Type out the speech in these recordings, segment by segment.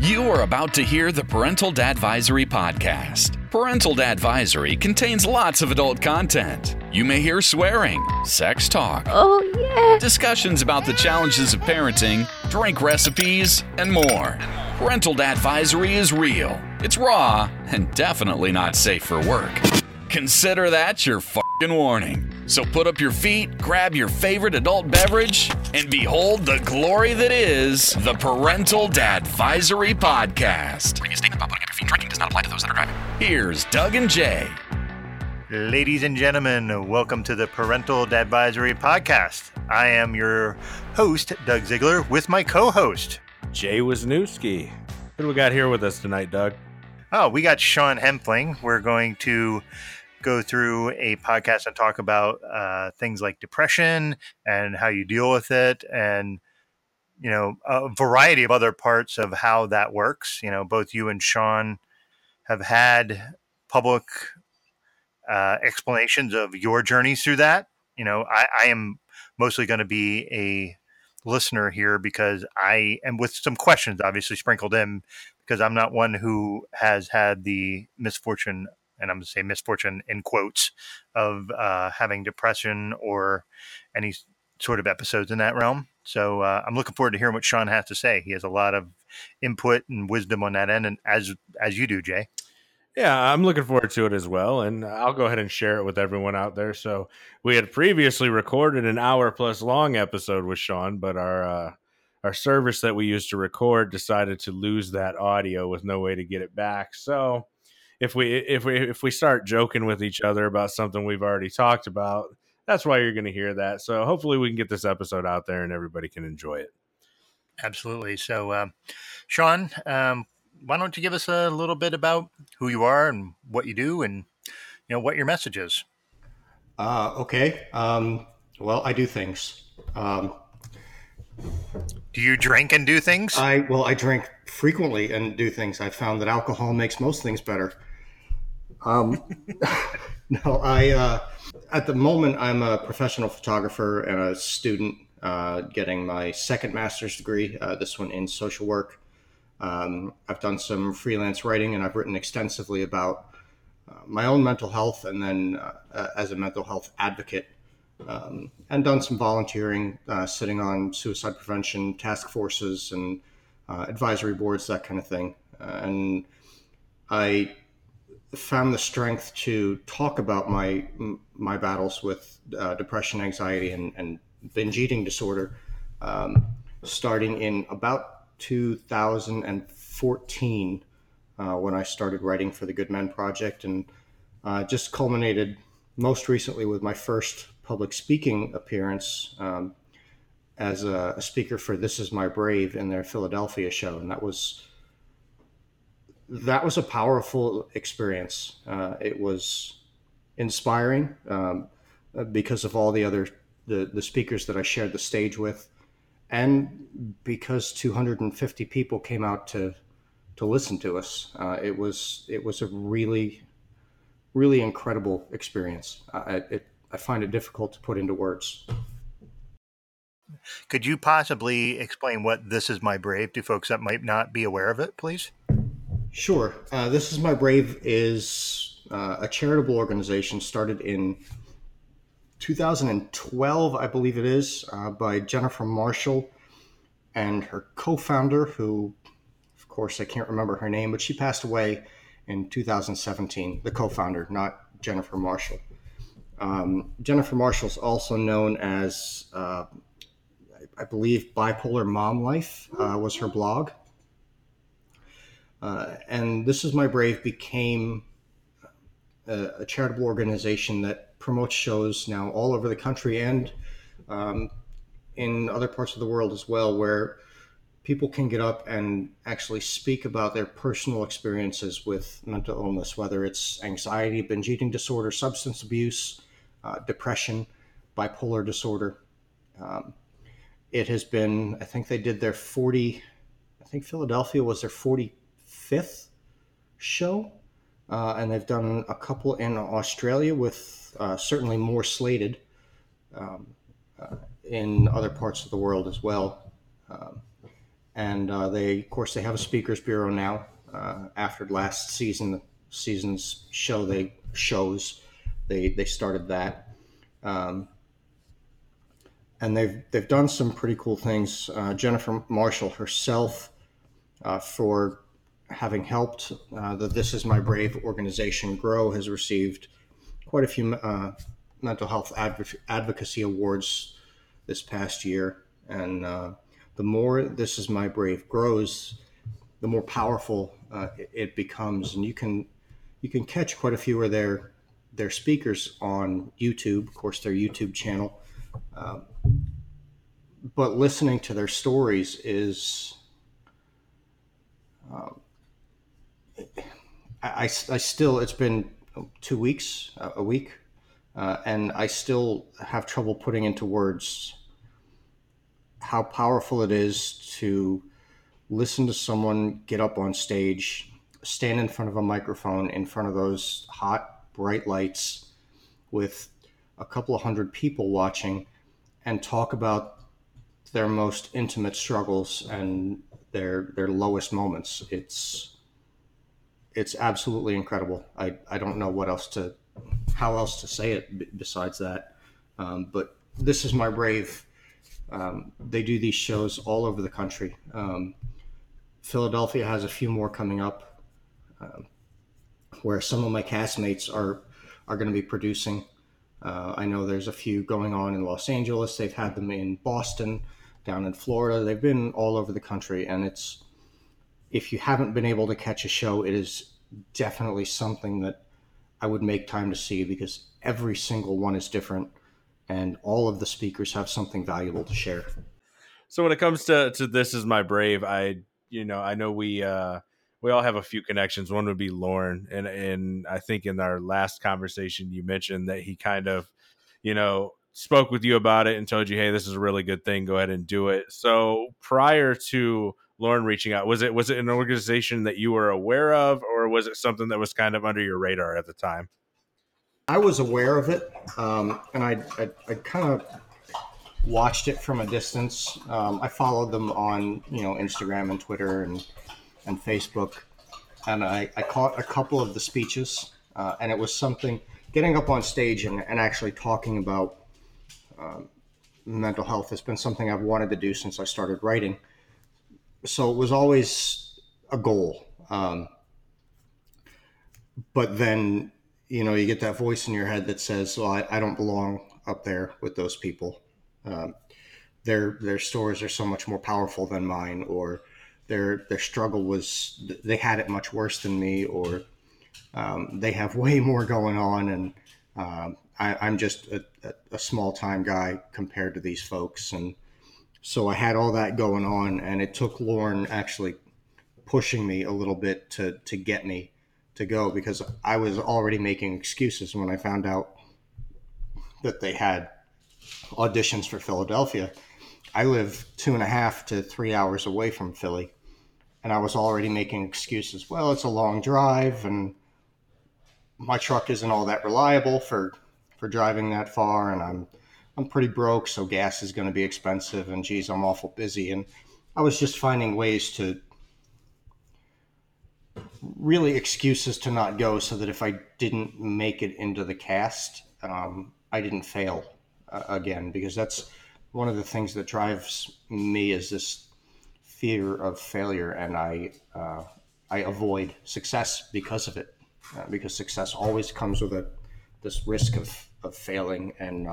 You are about to hear the Parental Advisory podcast. Parental Advisory contains lots of adult content. You may hear swearing, sex talk, Oh, yeah. discussions about the challenges of parenting, drink recipes, and more. Parental Advisory is real, it's raw, and definitely not safe for work. Consider that your fucking warning. So put up your feet, grab your favorite adult beverage, and behold the glory that is the Parental Dadvisory Podcast. Previous statement about putting up your feet drinking does not apply to those that are driving. Here's Doug and Jay. Ladies and gentlemen, welcome to the Parental Advisory Podcast. I am your host, Doug Ziegler, with my co host. Jay Wisniewski. What do we got here with us tonight, Doug? Oh, we got Sean Hempling. We're going to go through a podcast and talk about uh, things like depression and how you deal with it and you know a variety of other parts of how that works. You know both you and sean have had public uh, explanations of your journeys through that. You know i, I am mostly going to be a listener here because i am with some questions obviously sprinkled in because i'm not one who has had the misfortune and I'm going to say misfortune in quotes of uh, having depression or any sort of episodes in that realm. So uh, I'm looking forward to hearing what Sean has to say. He has a lot of input and wisdom on that end, and as as you do, Jay. Yeah, I'm looking forward to it as well, and I'll go ahead and share it with everyone out there. So we had previously recorded an hour plus long episode with Sean, but our uh, our service that we used to record decided to lose that audio with no way to get it back. So if we if we if we start joking with each other about something we've already talked about, that's why you're going to hear that. So hopefully we can get this episode out there and everybody can enjoy it. Absolutely. So, um, Sean, um, why don't you give us a little bit about who you are and what you do, and you know what your message is? Uh, okay. Um, well, I do things. Um, Do you drink and do things? I well, I drink frequently and do things. I found that alcohol makes most things better. Um, no, I uh, at the moment I'm a professional photographer and a student uh, getting my second master's degree. Uh, this one in social work. Um, I've done some freelance writing and I've written extensively about uh, my own mental health and then uh, as a mental health advocate. Um, and done some volunteering, uh, sitting on suicide prevention task forces and advisory boards, that kind of thing. and I found the strength to talk about my my battles with uh, depression, anxiety, and, and, binge eating disorder, um, starting in about 2014 uh, when I started writing for the Good Men Project, and uh, just culminated most recently with my first public speaking appearance um, as a, a speaker for This Is My Brave in their Philadelphia show, and that was that was a powerful experience. Uh, it was inspiring um, because of all the other the, the speakers that I shared the stage with, and because 250 people came out to to listen to us. Uh, it was it was a really really incredible experience. I, it, I find it difficult to put into words. Could you possibly explain what This Is My Brave to folks that might not be aware of it, please? Sure. Uh, this is My Brave is uh, a charitable organization started in 2012, I believe it is, uh, by Jennifer Marshall and her co-founder, who, of course, I can't remember her name, but she passed away in 2017. The co-founder, not Jennifer Marshall. Um, Jennifer Marshall is also known as, uh, I believe, Bipolar Mom Life uh, was her blog. Uh, and This Is My Brave became a, a, charitable organization that promotes shows now all over the country and um, in other parts of the world as well, where people can get up and actually speak about their personal experiences with mental illness, whether it's anxiety, binge eating disorder, substance abuse, uh, depression, bipolar disorder. Um, it has been, I think they did their 40, I think Philadelphia was their 40 fifth show, uh, and they've done a couple in Australia with uh, certainly more slated um, uh, in other parts of the world as well. Um, and uh, they, of course, they have a speakers bureau now. Uh, after last season, season's show, they shows, they they started that, um, and they've they've done some pretty cool things. Uh, Jennifer Marshall herself, for having helped uh, the This Is My Brave organization grow, has received quite a few uh, mental health adv- advocacy awards this past year, and the more This Is My Brave grows, the more powerful uh, it, it, becomes, and you can you can catch quite a few of their their speakers on YouTube, of course, their YouTube channel. Um, but listening to their stories is, um, I, I, still it's been two weeks, a week, uh, and I still have trouble putting into words how powerful it is to listen to someone get up on stage, stand in front of a microphone in front of those hot, bright lights with a couple of hundred people watching and talk about their most intimate struggles and their their lowest moments. It's it's absolutely incredible. I, I don't know what else to how else to say it besides that. Um, but this is my brave um, they do these shows all over the country. Um, Philadelphia has a few more coming up, um, where some of my castmates are are going to be producing. Uh, I know there's a few going on in Los Angeles. They've had them in Boston, down in Florida. They've been all over the country, and it's if you haven't been able to catch a show, it is definitely something that I would make time to see because every single one is different and all of the speakers have something valuable to share. So when it comes to to this is my brave, I you know I know we uh, we all have a few connections. One would be Lauren, and and I think in our last conversation you mentioned that he kind of you know spoke with you about it and told you, hey, this is a really good thing. Go ahead and do it. So prior to Lauren reaching out, was it was it an organization that you were aware of, or was it something that was kind of under your radar at the time? I was aware of it, um, and I, I, I kind of watched it from a distance. Um, I followed them on you know Instagram and Twitter and and Facebook, and I, I caught a couple of the speeches, uh, and it was something getting up on stage and, and actually talking about um, mental health has been something I've wanted to do since I started writing. So it was always a goal. Um, but then you know, you get that voice in your head that says, "Well, I, I don't belong up there with those people. Um, their their stories are so much more powerful than mine, or their their struggle was they had it much worse than me, or um, they have way more going on, and um, I, am just a, a small time guy compared to these folks, and so I had all that going on, and it took Lauren actually pushing me a little bit to to get me to go because I was already making excuses when I found out that they had auditions for Philadelphia. I live two and a half to three hours away from Philly, and I was already making excuses. Well, it's a long drive, and my truck isn't all that reliable for for driving that far, and I'm I'm pretty broke, so gas is going to be expensive, and geez, I'm awful busy, and I was just finding ways to really excuses to not go so that if I didn't make it into the cast, um, I didn't fail uh, again because that's one of the things that drives me is this fear of failure, and I uh, I avoid success because of it uh, because success always comes with a this risk of of failing and.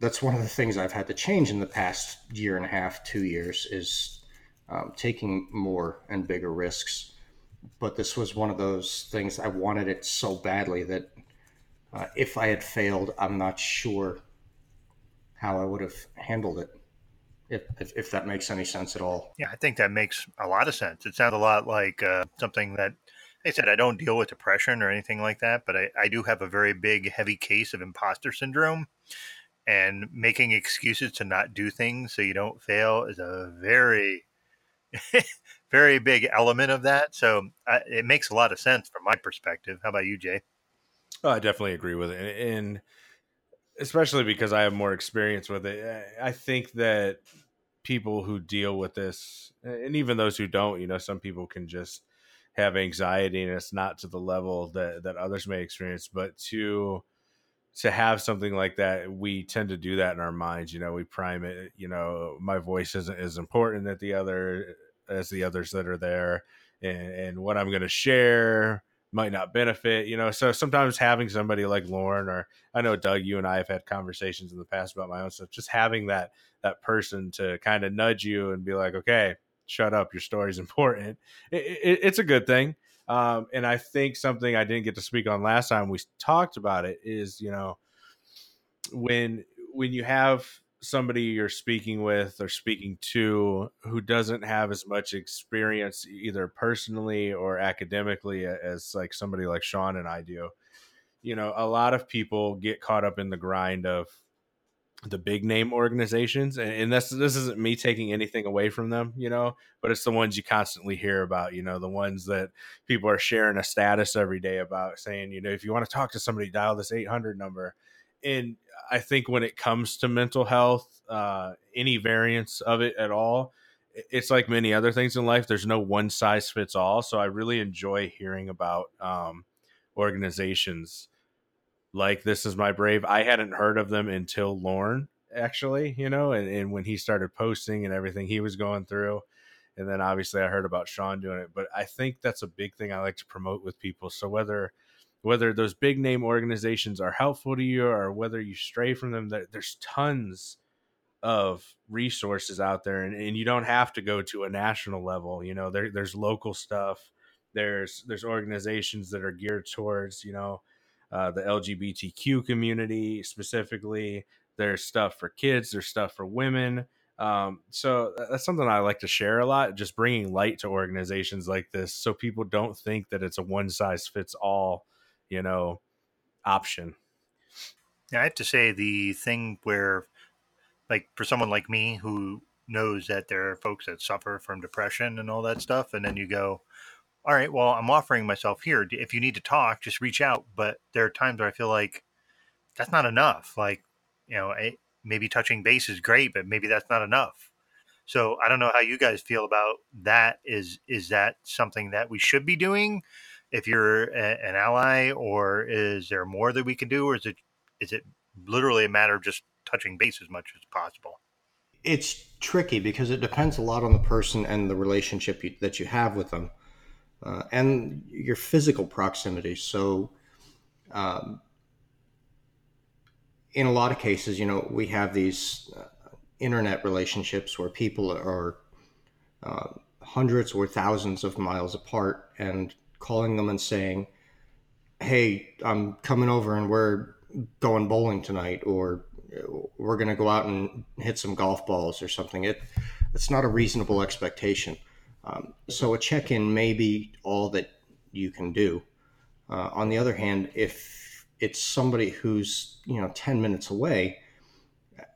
That's one of the things I've had to change in the past year and a half, two years, is um, taking more and bigger risks. But this was one of those things I wanted it so badly that uh, if I had failed, I'm not sure how I would have handled it. If, if, that makes any sense at all. Yeah, I think that makes a lot of sense. It sounds a lot like uh, something that I said I don't deal with depression or anything like that, but I, I do have a very big, heavy case of imposter syndrome. And making excuses to not do things so you don't fail is a very very big element of that. So I, it makes a lot of sense from my perspective. How about you, Jay? Oh, I definitely agree with it, and especially because I have more experience with it. I think that people who deal with this, and even those who don't, you know, some people can just have anxiety and it's not to the level that that others may experience, but to to have something like that, we tend to do that in our minds. You know, we prime it. You know, my voice isn't as important as the other as the others that are there, and, and what I'm going to share might not benefit. You know, so sometimes having somebody like Lauren or I know Doug, you and I have had conversations in the past about my own stuff. Just having that that person to kind of nudge you and be like, okay, shut up, your story's important. It, it, it's a good thing. Um, and I think something I didn't get to speak on last time we talked about it is, you know, when when you have somebody you're speaking with or speaking to who doesn't have as much experience either personally or academically as like somebody like Sean and I do. You know, a lot of people get caught up in the grind of the big name organizations and, and this isn't me taking anything away from them you know but it's the ones you constantly hear about you know the ones that people are sharing a status every day about saying you know if you want to talk to somebody dial this 800 number. And i think when it comes to mental health uh, any variance of it at all it's like many other things in life there's no one size fits all so i really enjoy hearing about um, organizations like This Is My Brave. I hadn't heard of them until Lorne, actually, you know, and, and when he started posting and everything he was going through. And then obviously I heard about Sean doing it. But I think that's a big thing I like to promote with people. So whether whether those big name organizations are helpful to you or whether you stray from them, there's tons of resources out there and, and you don't have to go to a national level you know there, there's local stuff there's there's organizations that are geared towards you know uh, the LGBTQ community specifically. There's stuff for kids. There's stuff for women. Um, so that's something I like to share a lot. Just bringing light to organizations like this, so people don't think that it's a one size fits all, you know, option. Yeah, I have to say the thing where, like, for someone like me who knows that there are folks that suffer from depression and all that stuff, and then you go, all right, well, I'm offering myself here. If you need to talk, just reach out. But there are times where I feel like that's not enough. Like, you know, maybe touching base is great, but maybe that's not enough. So I don't know how you guys feel about that. Is is that something that we should be doing if you're a, an ally, or is there more that we can do, or is it is it literally a matter of just touching base as much as possible? It's tricky because it depends a lot on the person and the relationship you, that you have with them uh, and your physical proximity. So, um, in a lot of cases, you know, we have these uh, internet relationships where people are uh, hundreds or thousands of miles apart and calling them and saying, Hey, I'm coming over and we're going bowling tonight, or we're going to go out and hit some golf balls or something. It, it's not a reasonable expectation. Um, so a check-in may be all that you can do. Uh, on the other hand, if it's somebody who's you know 10 minutes away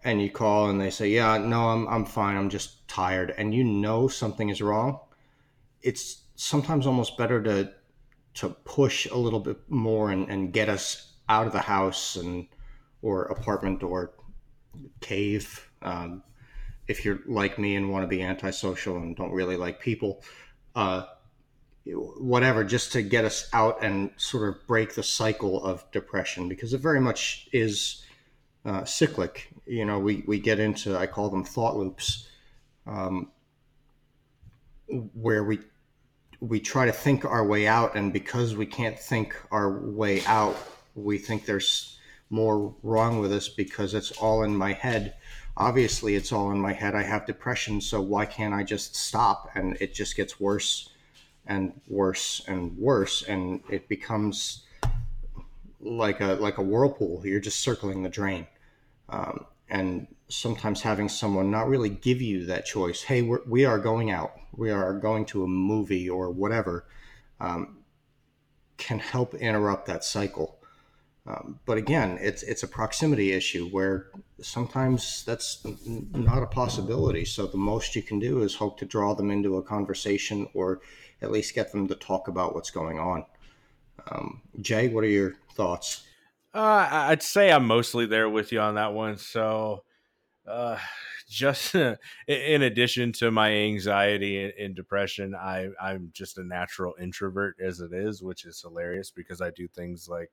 and you call and they say, yeah, no, I'm, I'm fine. I'm just tired. And you know something is wrong. It's sometimes almost better to, to push a little bit more and, and get us out of the house and, or apartment or cave. Um, if you're like me and want to be antisocial and don't really like people, uh, whatever, just to get us out and sort of break the cycle of depression because it very much is uh, cyclic. You know, we, we get into, I call them thought loops, um, where we we try to think our way out, and because we can't think our way out, we think there's more wrong with us because it's all in my head obviously it's all in my head. I have depression, so why can't I just stop? And it just gets worse and worse and worse, and it becomes like a like a whirlpool. You're just circling the drain, um, and sometimes having someone not really give you that choice. Hey, we're, we are going out. We are going to a movie or whatever. Um, can help interrupt that cycle. Um, but again, it's it's a proximity issue where sometimes that's not a possibility. So the most you can do is hope to draw them into a conversation or at least get them to talk about what's going on. Um, Jay, what are your thoughts? Uh, I'd say I'm mostly there with you on that one. So, uh, just in addition to my anxiety and depression, I I'm just a natural introvert as it is, which is hilarious because I do things like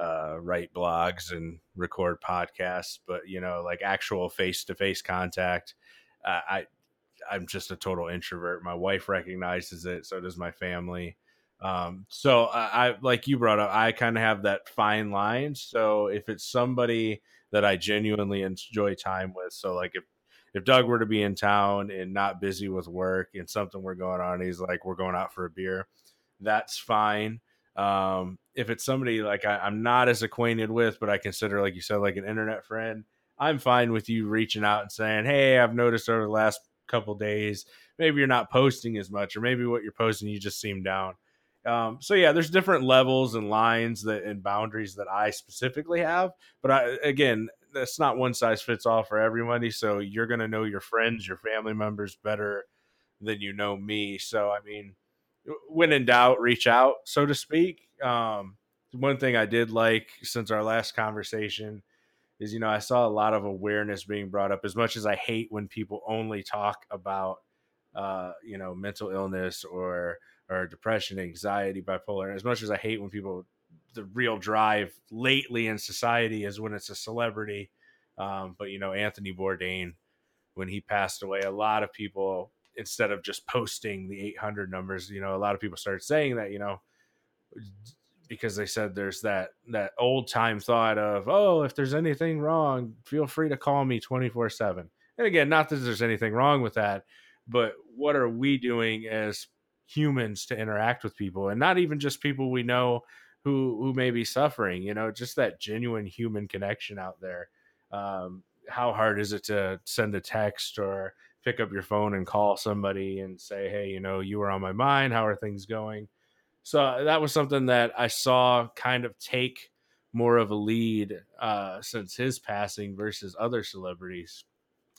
uh, write blogs and record podcasts, but you know, like actual face to face contact, uh, I I'm just a total introvert. My wife recognizes it, so does my family. Um, so I, I like you brought up, I kind of have that fine line. So if it's somebody that I genuinely enjoy time with, so like if if Doug were to be in town and not busy with work and something were going on, he's like, we're going out for a beer, that's fine. Um, if it's somebody like I, I'm not as acquainted with, but I consider, like you said, like an internet friend, I'm fine with you reaching out and saying, Hey, I've noticed over the last couple days, maybe you're not posting as much, or maybe what you're posting, you just seem down. Um, so yeah, there's different levels and lines that and boundaries that I specifically have. But I, again, that's not one size fits all for everybody. So you're to know your friends, your family members better than you know me. So, I mean, when in doubt, reach out, so to speak. Um, one thing I did like since our last conversation is, you know, I saw a lot of awareness being brought up as much as I hate when people only talk about, uh, you know, mental illness or, or depression, anxiety, bipolar. As much as I hate when people the real drive lately in society is when it's a celebrity. Um, but you know, Anthony Bourdain, when he passed away, a lot of people instead of just posting the 800 numbers, you know, a lot of people started saying that, you know, because they said there's that that old time thought of, oh, if there's anything wrong, feel free to call me 24 seven. And again, not that there's anything wrong with that, but what are we doing as humans to interact with people? And not even just people we know who who may be suffering you know just that genuine human connection out there. Um, how hard is it to send a text or pick up your phone and call somebody and say hey you know you were on my mind. How are things going so uh, that was something that i saw kind of take more of a lead uh, since his passing versus other celebrities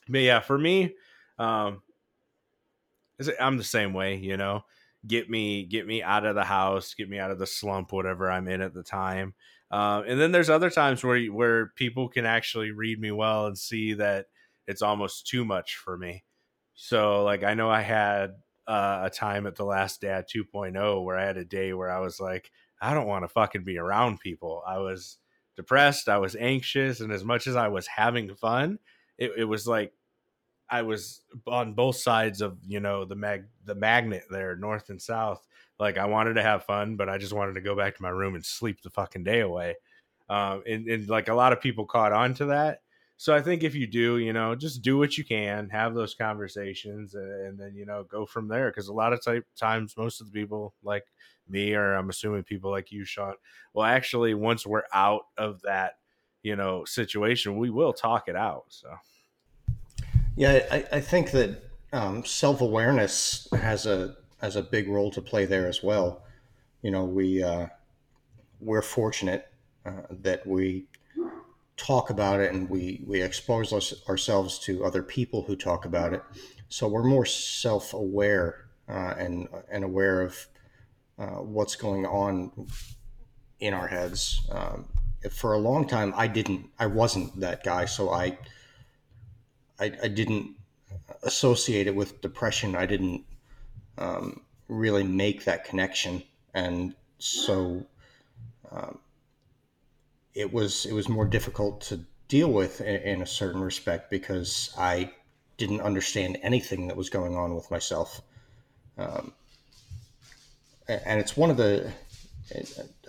but yeah for me um, i'm the same way you know get me get me out of the house, get me out of the slump, whatever I'm in at the time. Uh, and then there's other times where where people can actually read me well and see that it's almost too much for me. So like I know I had uh, a time at the last dad 2.0 where I had a day where I was like I don't want to fucking be around people. I was depressed, I was anxious, and as much as I was having fun, it, it was like I was on both sides of you know the mag the magnet there, north and south. Like I wanted to have fun, but I just wanted to go back to my room and sleep the fucking day away. Um, and, and like a lot of people caught on to that. So I think if you do, you know, just do what you can, have those conversations, and, then you know go from there. Because a lot of type, times, most of the people like me, or I'm assuming people like you, Sean, well, actually, once we're out of that, you know, situation, we will talk it out. So. Yeah, I, I think that um, self awareness has a has a big role to play there as well. You know, we uh, we're fortunate uh, that we talk about it and we we expose ourselves to other people who talk about it. So we're more self aware uh, and and aware of uh, what's going on in our heads. Um, for a long time, I didn't. I wasn't that guy. So I I, I didn't associate it with depression. I didn't um, really make that connection, and so um, it was it was more difficult to deal with in, a certain respect because I didn't understand anything that was going on with myself. Um, and it's one of the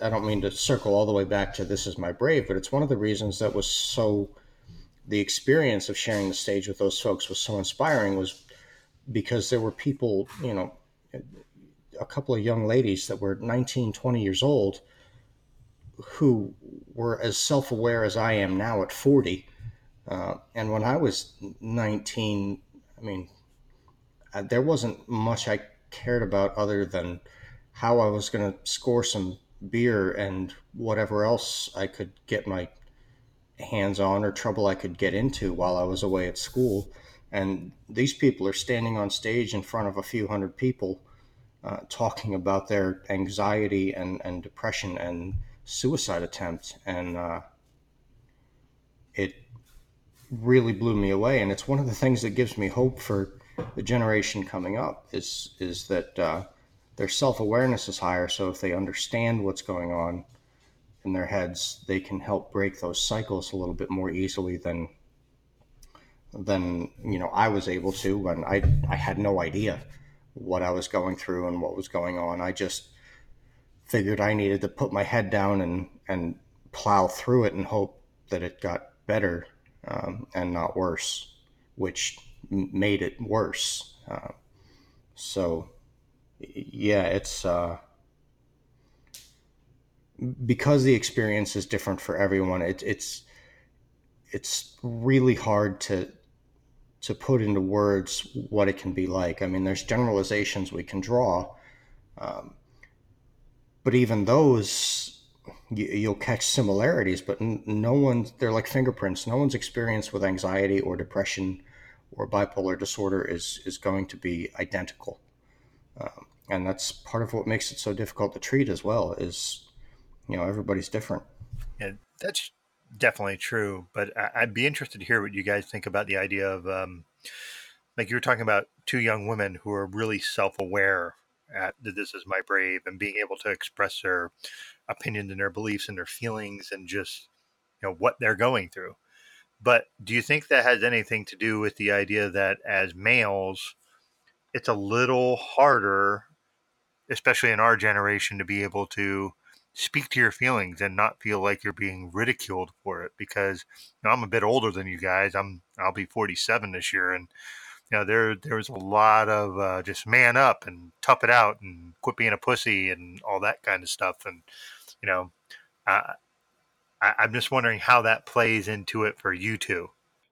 I don't mean to circle all the way back to this is my brave, but it's one of the reasons that was so the experience of sharing the stage with those folks was so inspiring was because there were people, you know, a couple of young ladies that were 19, 20 years old who were as self aware as I am now at 40. Uh, and when I was 19, I mean, there wasn't much I cared about other than how I was going to score some beer and whatever else I could get my hands on or trouble I could get into while I was away at school. And these people are standing on stage in front of a few hundred people uh, talking about their anxiety and, and depression and suicide attempt. And uh, it really blew me away, and it's one of the things that gives me hope for the generation coming up. Is is that uh, their self awareness is higher, so if they understand what's going on in their heads, they can help break those cycles a little bit more easily than than you know I was able to when I I had no idea what I was going through and what was going on. I just figured I needed to put my head down and and plow through it and hope that it got better um, and not worse, which made it worse. Uh, so yeah, it's uh, because the experience is different for everyone. It, it's it's really hard to to put into words what it can be like. I mean, there's generalizations we can draw, um, but even those you, will catch similarities. But no one, they're like fingerprints. No one's experience with anxiety or depression or bipolar disorder is is going to be identical, um, and that's part of what makes it so difficult to treat as well. Is you know everybody's different. Yeah, that's definitely true. But I'd be interested to hear what you guys think about the idea of, um, like you were talking about, two young women who are really self-aware at that this is my brave and being able to express their opinions and their beliefs and their feelings and just you know what they're going through. But do you think that has anything to do with the idea that as males, it's a little harder, especially in our generation, to be able to speak to your feelings and not feel like you're being ridiculed for it because you know, I'm a bit older than you guys. I'm I'll be 47 this year and you know there there was a lot of uh, just man up and tough it out and quit being a pussy and all that kind of stuff and you know I, I'm just wondering how that plays into it for you two.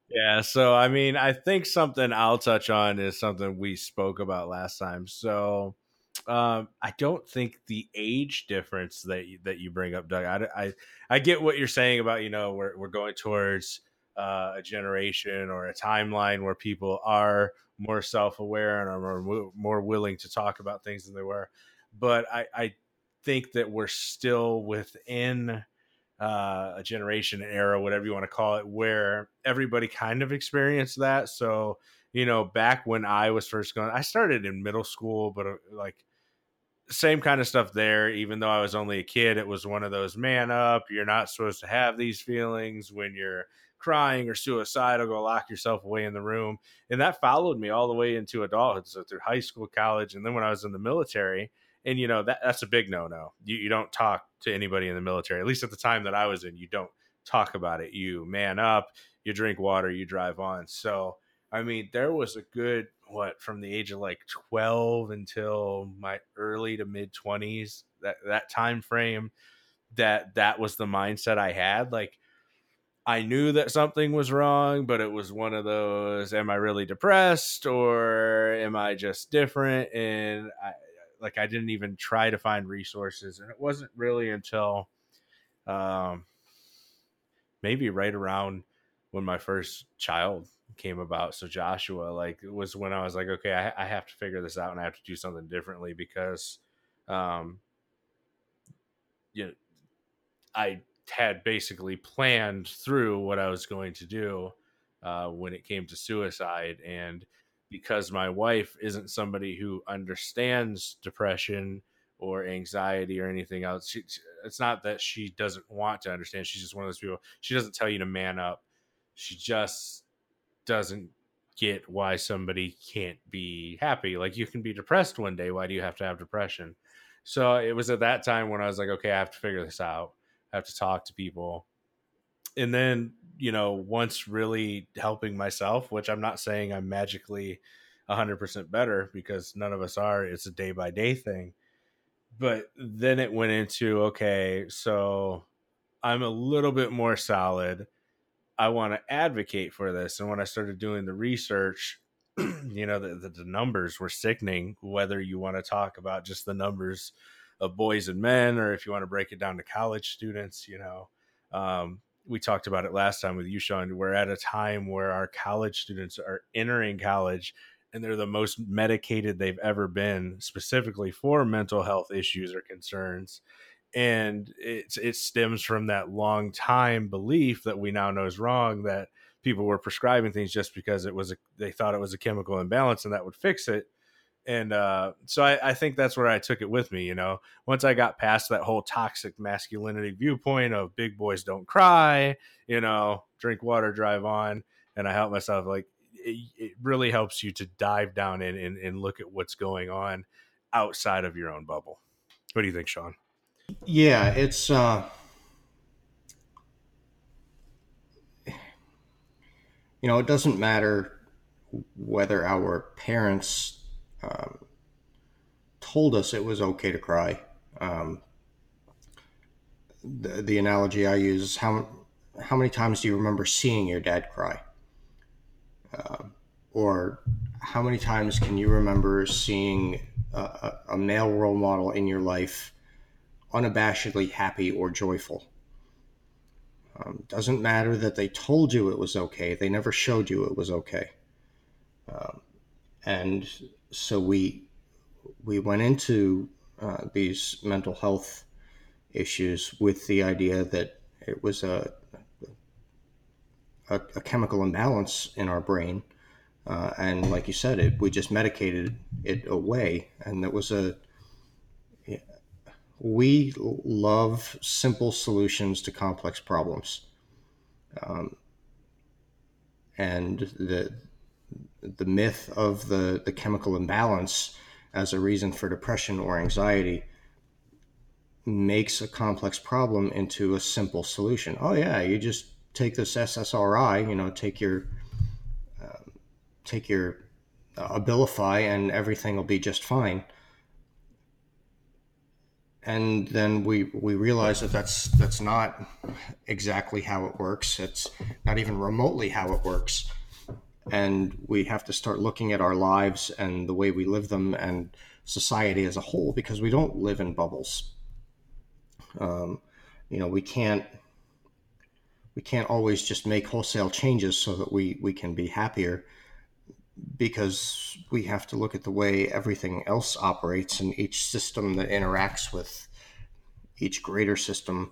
Yeah, so I mean, I think something I'll touch on is something we spoke about last time. So um, I don't think the age difference that you, that you bring up, Doug. I, I, I get what you're saying about you know we're we're going towards uh, a generation or a timeline where people are more self aware and are more more willing to talk about things than they were, but I I think that we're still within uh, a generation era, whatever you want to call it, where everybody kind of experienced that. So you know, back when I was first going, I started in middle school, but uh, like same kind of stuff there. Even though I was only a kid, it was one of those man up. You're not supposed to have these feelings when you're crying or suicidal. Go lock yourself away in the room. And that followed me all the way into adulthood. So through high school, college, and then when I was in the military. And you know that that's a big no no. You you don't talk to anybody in the military. At least at the time that I was in, you don't talk about it. You man up. You drink water. You drive on. So I mean, there was a good what from the age of like 12 until my early to mid 20s that that time frame that that was the mindset I had like I knew that something was wrong but it was one of those am I really depressed or am I just different and I like I didn't even try to find resources and it wasn't really until um maybe right around when my first child came about. So Joshua, like, it was when I was like, okay, I, I, have to figure this out and I have to do something differently because, um, you know, I had basically planned through what I was going to do uh, when it came to suicide, and because my wife isn't somebody who understands depression or anxiety or anything else. She, it's not that she doesn't want to understand. She's just one of those people. She doesn't tell you to man up. She just doesn't get why somebody can't be happy. Like you can be depressed one day. Why do you have to have depression? So it was at that time when I was like, okay, I have to figure this out. Have to talk to people. And then, you know, once really helping myself, which I'm not saying I'm magically 100% better because none of us are, it's a day by day thing. But then it went into, okay, so I'm a little bit more solid. I want to advocate for this. And when I started doing the research, you know, the, the, the, numbers were sickening, whether you want to talk about just the numbers of boys and men, or if you want to break it down to college students, you know. Um, we talked about it last time with you, Sean. We're at a time where our college students are entering college and they're the most medicated they've ever been, specifically for mental health issues or concerns and it it stems from that long time belief that we now know is wrong that people were prescribing things just because it was a, they thought it was a chemical imbalance and that would fix it and uh, so I, I, think that's where I took it with me. You know, once I got past that whole toxic masculinity viewpoint of big boys don't cry, you know, drink water, drive on, and I help myself. Like it, it really helps you to dive down in and, and look at what's going on outside of your own bubble. What do you think, Sean? Yeah, it's. uh you know, it doesn't matter whether our parents um, told us it was okay to cry. Um, the, the analogy I use is how how many times do you remember seeing your dad cry? Uh, or how many times can you remember seeing a, a, male role model in your life unabashedly happy or joyful? Um, doesn't matter that they told you it was okay; they never showed you it was okay. Um, and so we we went into uh, these mental health issues with the idea that it was a a, a chemical imbalance in our brain, uh, and like you said, it we just medicated it away, and that was a we love simple solutions to complex problems. Um, and the the myth of the, the chemical imbalance as a reason for depression or anxiety makes a complex problem into a simple solution. Oh yeah, you just take this SSRI, you know, take your um, take your uh, Abilify, and everything will be just fine. And then we we realize that that's that's not exactly how it works. It's not even remotely how it works and we have to start looking at our lives and the way we live them and society as a whole because we don't live in bubbles. Um, you know, we can't we can't always just make wholesale changes so that we we can be happier because we have to look at the way everything else operates and each system that interacts with each greater system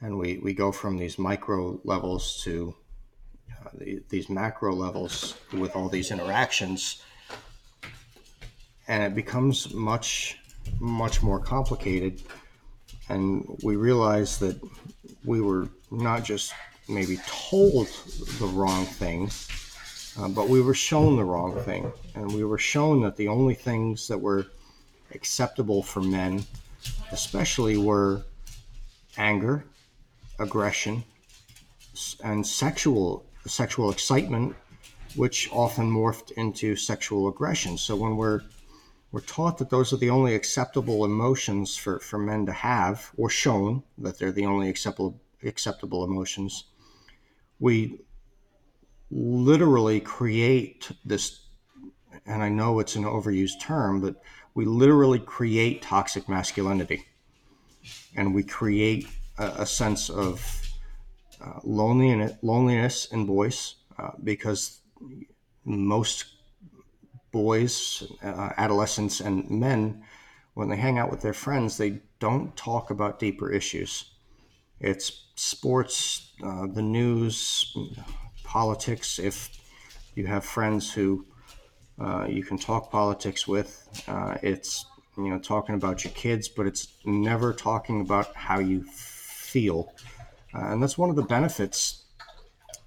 and we, we go from these micro levels to the, these macro levels with all these interactions, and it becomes much, much more complicated. And we realize that we were not just maybe told the wrong thing, uh, but we were shown the wrong thing. And we were shown that the only things that were acceptable for men, especially, were anger, aggression, and sexual sexual excitement, which often morphed into sexual aggression. So when we're we're taught that those are the only acceptable emotions for, for men to have, or shown that they're the only acceptable acceptable emotions, we literally create this and I know it's an overused term, but we literally create toxic masculinity. And we create a, a sense of uh, loneliness, loneliness in boys uh, because most boys, uh, adolescents, and men, when they hang out with their friends, they don't talk about deeper issues. It's sports, uh, the news, politics. If you have friends who uh, you can talk politics with, it's you know talking about your kids, but it's never talking about how you feel uh, and that's one of the benefits,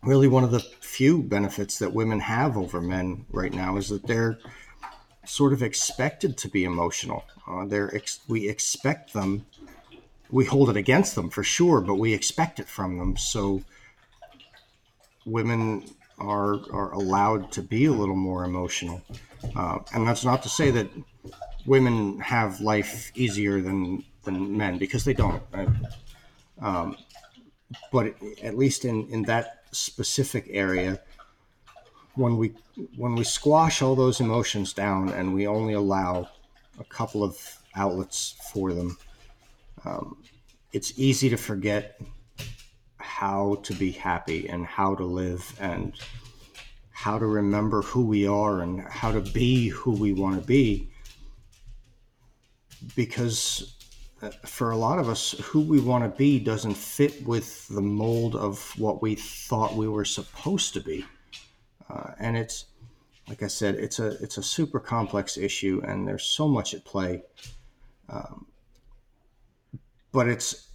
really one of the few benefits that women have over men right now is that they're sort of expected to be emotional. Uh, they're ex- we expect them, we hold it against them for sure, but we expect it from them. So women are are allowed to be a little more emotional, uh, and that's not to say that women have life easier than than men because they don't. Right? Um, but at least in, in that specific area, when we when we squash all those emotions down and we only allow a couple of outlets for them, um, it's easy to forget how to be happy and how to live and how to remember who we are and how to be who we want to be because for a lot of us, who we want to be doesn't fit with the mold of what we thought we were supposed to be, uh, and it's like I said, it's a it's a super complex issue, and there's so much at play. Um, but it's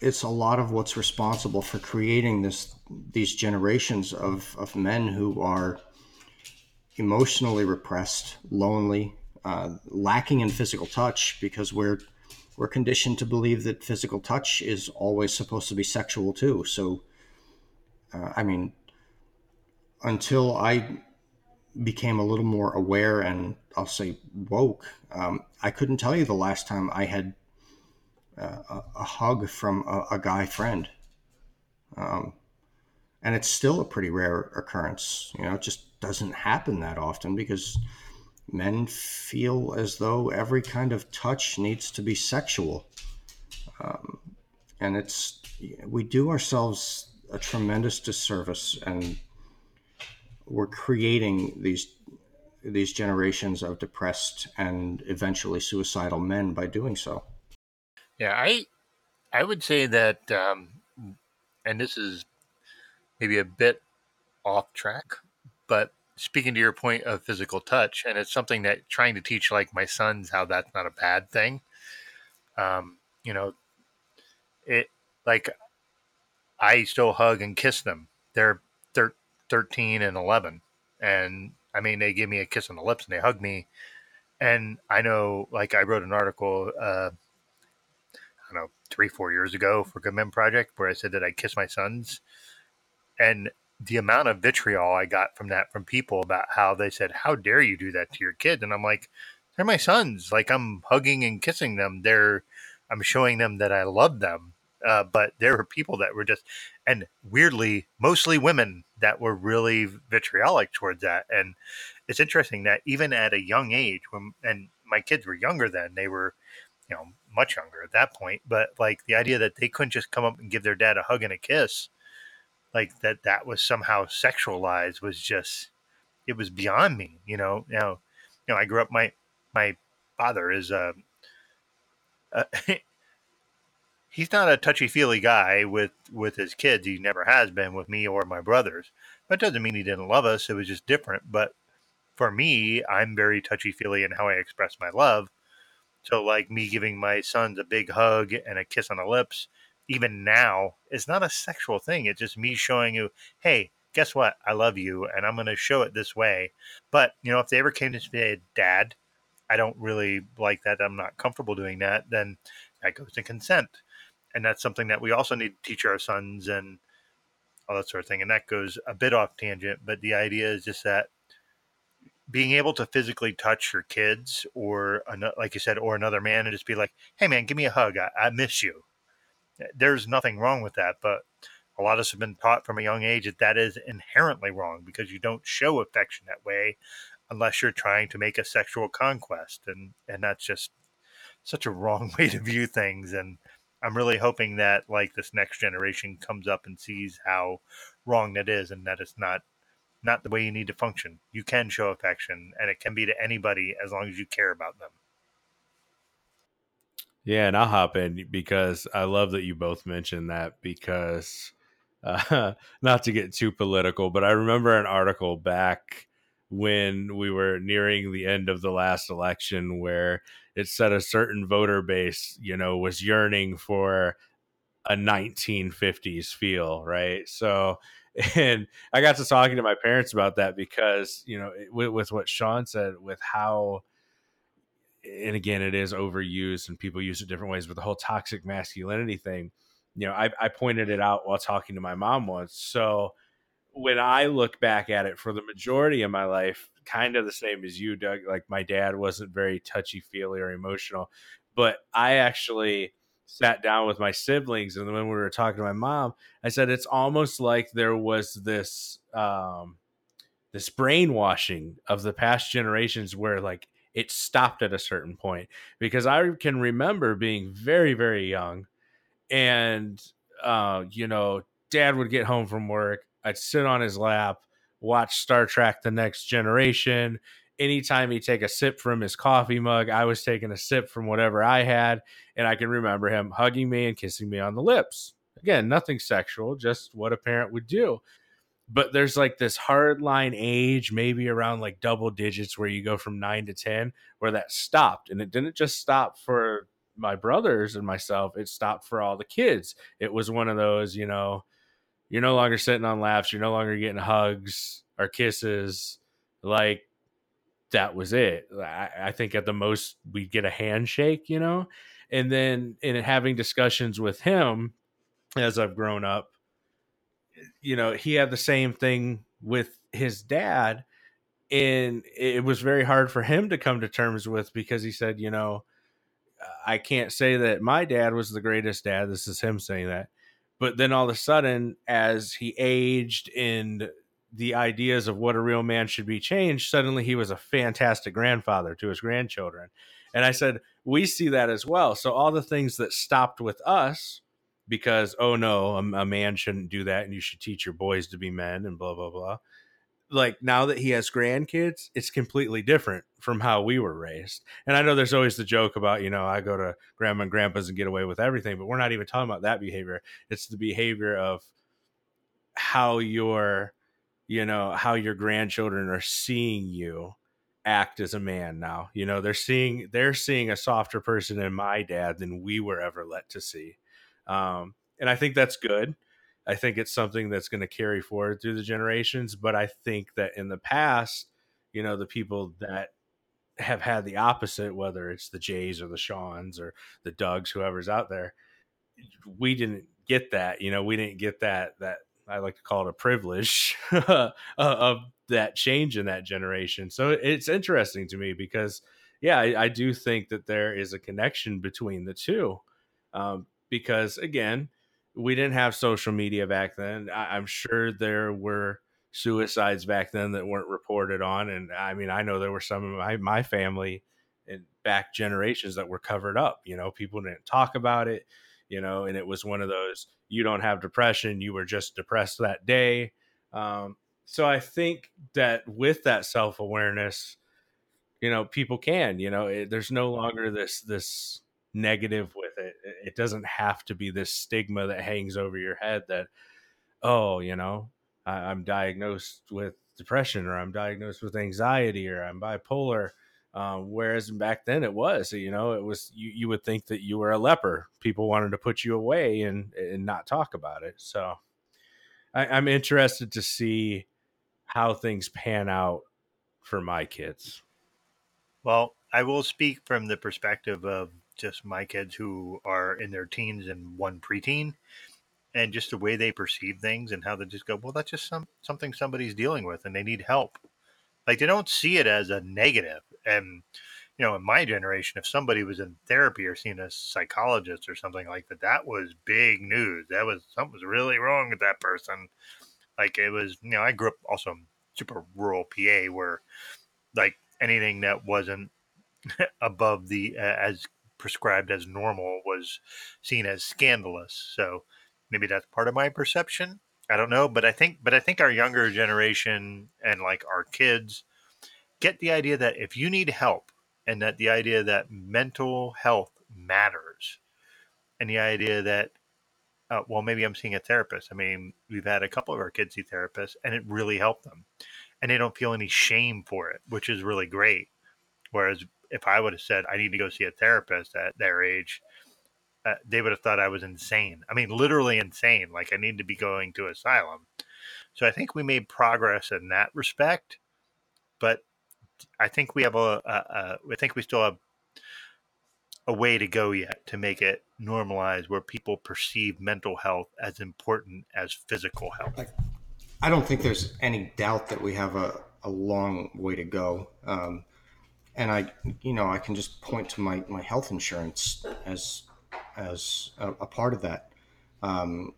it's a lot of what's responsible for creating this these generations of, of men who are emotionally repressed, lonely, uh, lacking in physical touch because we're we're conditioned to believe that physical touch is always supposed to be sexual too. So, uh, I mean, until I became a little more aware and I'll say woke, um, I couldn't tell you the last time I had uh, a, a, hug from a, a guy friend. Um, and it's still a pretty rare occurrence. You know, it just doesn't happen that often because men feel as though every kind of touch needs to be sexual. Um, and it's, we do ourselves a tremendous disservice and we're creating these these generations of depressed and eventually suicidal men by doing so. Yeah, I I would say that, um, and this is maybe a bit off track, but speaking to your point of physical touch, and it's something that trying to teach like my sons how that's not a bad thing. Um, you know, it like I still hug and kiss them. They're they're 13 and 11, and I mean they give me a kiss on the lips and they hug me, and I know like I wrote an article. Uh, I don't know three four years ago for Good Men Project where I said that I kiss my sons, and the amount of vitriol I got from that from people about how they said, "How dare you do that to your kid?" And I'm like, "They're my sons. Like I'm hugging and kissing them. They're I'm showing them that I love them." Uh, but there were people that were just, and weirdly, mostly women that were really vitriolic towards that. And it's interesting that even at a young age, when and my kids were younger then, they were, you know, much younger at that point. But like the idea that they couldn't just come up and give their dad a hug and a kiss like that that was somehow sexualized was just it was beyond me you know? Now you know i grew up my my father is a, a he's not a touchy feely guy with with his kids. He never has been with me or my brothers. That doesn't mean he didn't love us. It was just different. But for me i'm very touchy feely in how i express my love. So like me giving my sons a big hug and a kiss on the lips even now is not a sexual thing. It's just me showing you, hey, guess what? I love you, and I'm going to show it this way. But you know, if they ever came to say, Dad, I don't really like that. I'm not comfortable doing that. Then that goes to consent, and that's something that we also need to teach our sons and all that sort of thing. And that goes a bit off tangent, but the idea is just that being able to physically touch your kids or like you said or another man and just be like hey man give me a hug i, I miss you there's nothing wrong with that, but a lot of us have been taught from a young age that that is inherently wrong because you don't show affection that way unless you're trying to make a sexual conquest and and that's just such a wrong way to view things and I'm really hoping that like this next generation comes up and sees how wrong that is and that it's not not the way you need to function. You can show affection and it can be to anybody as long as you care about them. Yeah, and I'll hop in because I love that you both mentioned that because uh, not to get too political, but I remember an article back when we were nearing the end of the last election where it said a certain voter base, you know, was yearning for a 1950s feel, right? So, and I got to talking to my parents about that because, you know, with, with what Sean said, with how and again, it is overused and people use it different ways. But the whole toxic masculinity thing, you know, I, I pointed it out while talking to my mom once. So when I look back at it for the majority of my life, kind of the same as you, Doug. Like my dad wasn't very touchy feely or emotional, but I actually sat down with my siblings and when we were talking to my mom, I said it's almost like there was this um this brainwashing of the past generations where like it stopped at a certain point because I can remember being very, very young and, uh, you know, dad would get home from work. I'd sit on his lap, watch Star Trek The Next Generation. anytime he'd take a sip from his coffee mug, I was taking a sip from whatever I had. And I can remember him hugging me and kissing me on the lips. Again, nothing sexual, just what a parent would do. But there's like this hard line age, maybe around like double digits, where you go from nine to 10, where that stopped. And it didn't just stop for my brothers and myself, it stopped for all the kids. It was one of those, you know, you're no longer sitting on laps, you're no longer getting hugs or kisses. Like that was it. I, I think at the most we'd get a handshake, you know? And then in having discussions with him as I've grown up, you know, he had the same thing with his dad. And it was very hard for him to come to terms with because he said, you know, I can't say that my dad was the greatest dad. This is him saying that. But then all of a sudden, as he aged and the ideas of what a real man should be changed, suddenly he was a fantastic grandfather to his grandchildren. And I said, we see that as well. So all the things that stopped with us because, oh no, a, a man shouldn't do that and you should teach your boys to be men and blah, blah, blah. Like now that he has grandkids, it's completely different from how we were raised. And I know there's always the joke about, you know, I go to grandma and grandpa's and get away with everything, but we're not even talking about that behavior. It's the behavior of how your you know how your grandchildren are seeing you act as a man now you know they're seeing they're seeing a softer person in my dad than we were ever let to see um, and i think that's good i think it's something that's going to carry forward through the generations but i think that in the past you know the people that have had the opposite whether it's the jays or the shawns or the dougs whoever's out there we didn't get that you know we didn't get that that I like to call it a privilege uh, of that change in that generation. So it's interesting to me because, yeah, I, I do think that there is a connection between the two. Um, because again, we didn't have social media back then. I, I'm sure there were suicides back then that weren't reported on, and I mean, I know there were some of my my family and back generations that were covered up. You know, people didn't talk about it you know, and it was one of those you don't have depression, you were just depressed that day. Um, so I think that with that self awareness, you know, people can, you know, it, there's no longer this this negative with it. It doesn't have to be this stigma that hangs over your head that, oh, you know, I, I'm diagnosed with depression or I'm diagnosed with anxiety or I'm bipolar um, whereas back then it was, you know, it was you, you would think that you were a leper. People wanted to put you away and and not talk about it. So I, I'm interested to see how things pan out for my kids. Well, I will speak from the perspective of just my kids who are in their teens and one preteen, and just the way they perceive things and how they just go, well, that's just some something somebody's dealing with, and they need help. Like they don't see it as a negative. And you know, in my generation, if somebody was in therapy or seeing a psychologist or something like that, that was big news. That was something was really wrong with that person. Like it was, you know, I grew up also super rural PA where like anything that wasn't above the uh, as prescribed as normal was seen as scandalous. So maybe that's part of my perception. I don't know, but I think but I think our younger generation and like our kids get the idea that if you need help and that the idea that mental health matters and the idea that uh, well maybe i'm seeing a therapist i mean we've had a couple of our kids see therapists and it really helped them and they don't feel any shame for it which is really great whereas if i would have said i need to go see a therapist at their age uh, they would have thought I was insane. I mean, literally insane. Like I need to be going to asylum. So I think we made progress in that respect, but I think we have a, a, a I think we still have a way to go yet to make it normalize where people perceive mental health as important as physical health. I don't think there's any doubt that we have a, a long way to go. Um, and I, you know, I can just point to my, my health insurance as as a, a part of that. Um,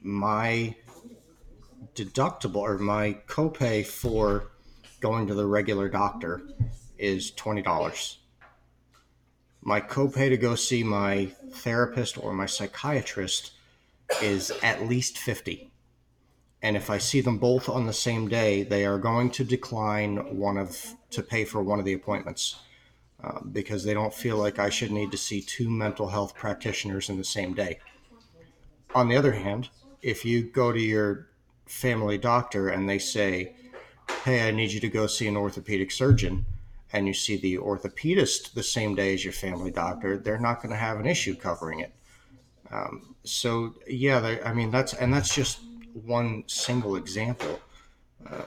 my deductible or my copay for going to the regular doctor is twenty dollars. My copay to go see my therapist or my psychiatrist is at least fifty. And if I see them both on the same day, they are going to decline one of to pay for one of the appointments uh, because they don't feel like I should need to see two mental health practitioners in the same day. On the other hand, if you go to your family doctor and they say, "Hey, I need you to go see an orthopedic surgeon," and you see the orthopedist the same day as your family doctor, they're not going to have an issue covering it. Um, so yeah, I mean that's and that's just one single example. Uh,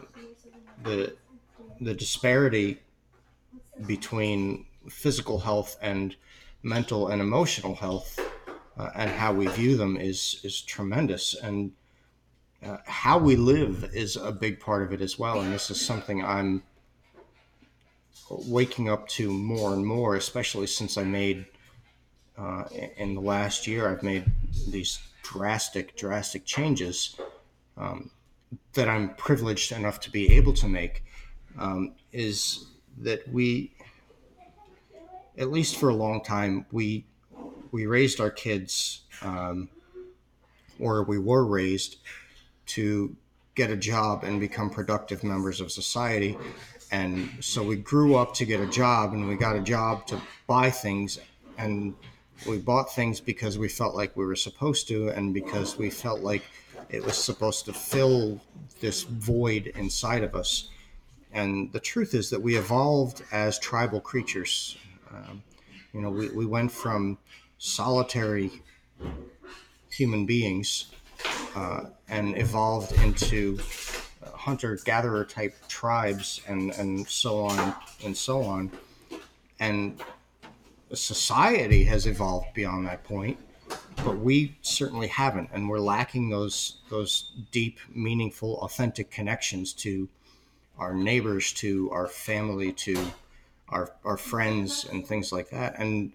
the the disparity between physical health and mental and emotional health uh, and how we view them is is tremendous and uh, how we live is a big part of it as well and this is something i'm waking up to more and more especially since i made uh, in the last year i've made these drastic drastic changes um, that I'm privileged enough to be able to make um, is that we, at least for a long time, we we raised our kids, um, or we were raised to get a job and become productive members of society. And so we grew up to get a job, and we got a job to buy things, and we bought things because we felt like we were supposed to, and because we felt like it was supposed to fill this void inside of us. And the truth is that we evolved as tribal creatures. Um, you know, we, we went from solitary human beings uh, and evolved into hunter gatherer type tribes and, and so on and so on. And society has evolved beyond that point but we certainly haven't, and we're lacking those those deep, meaningful, authentic connections to our neighbors, to our family, to our our friends, and things like that. And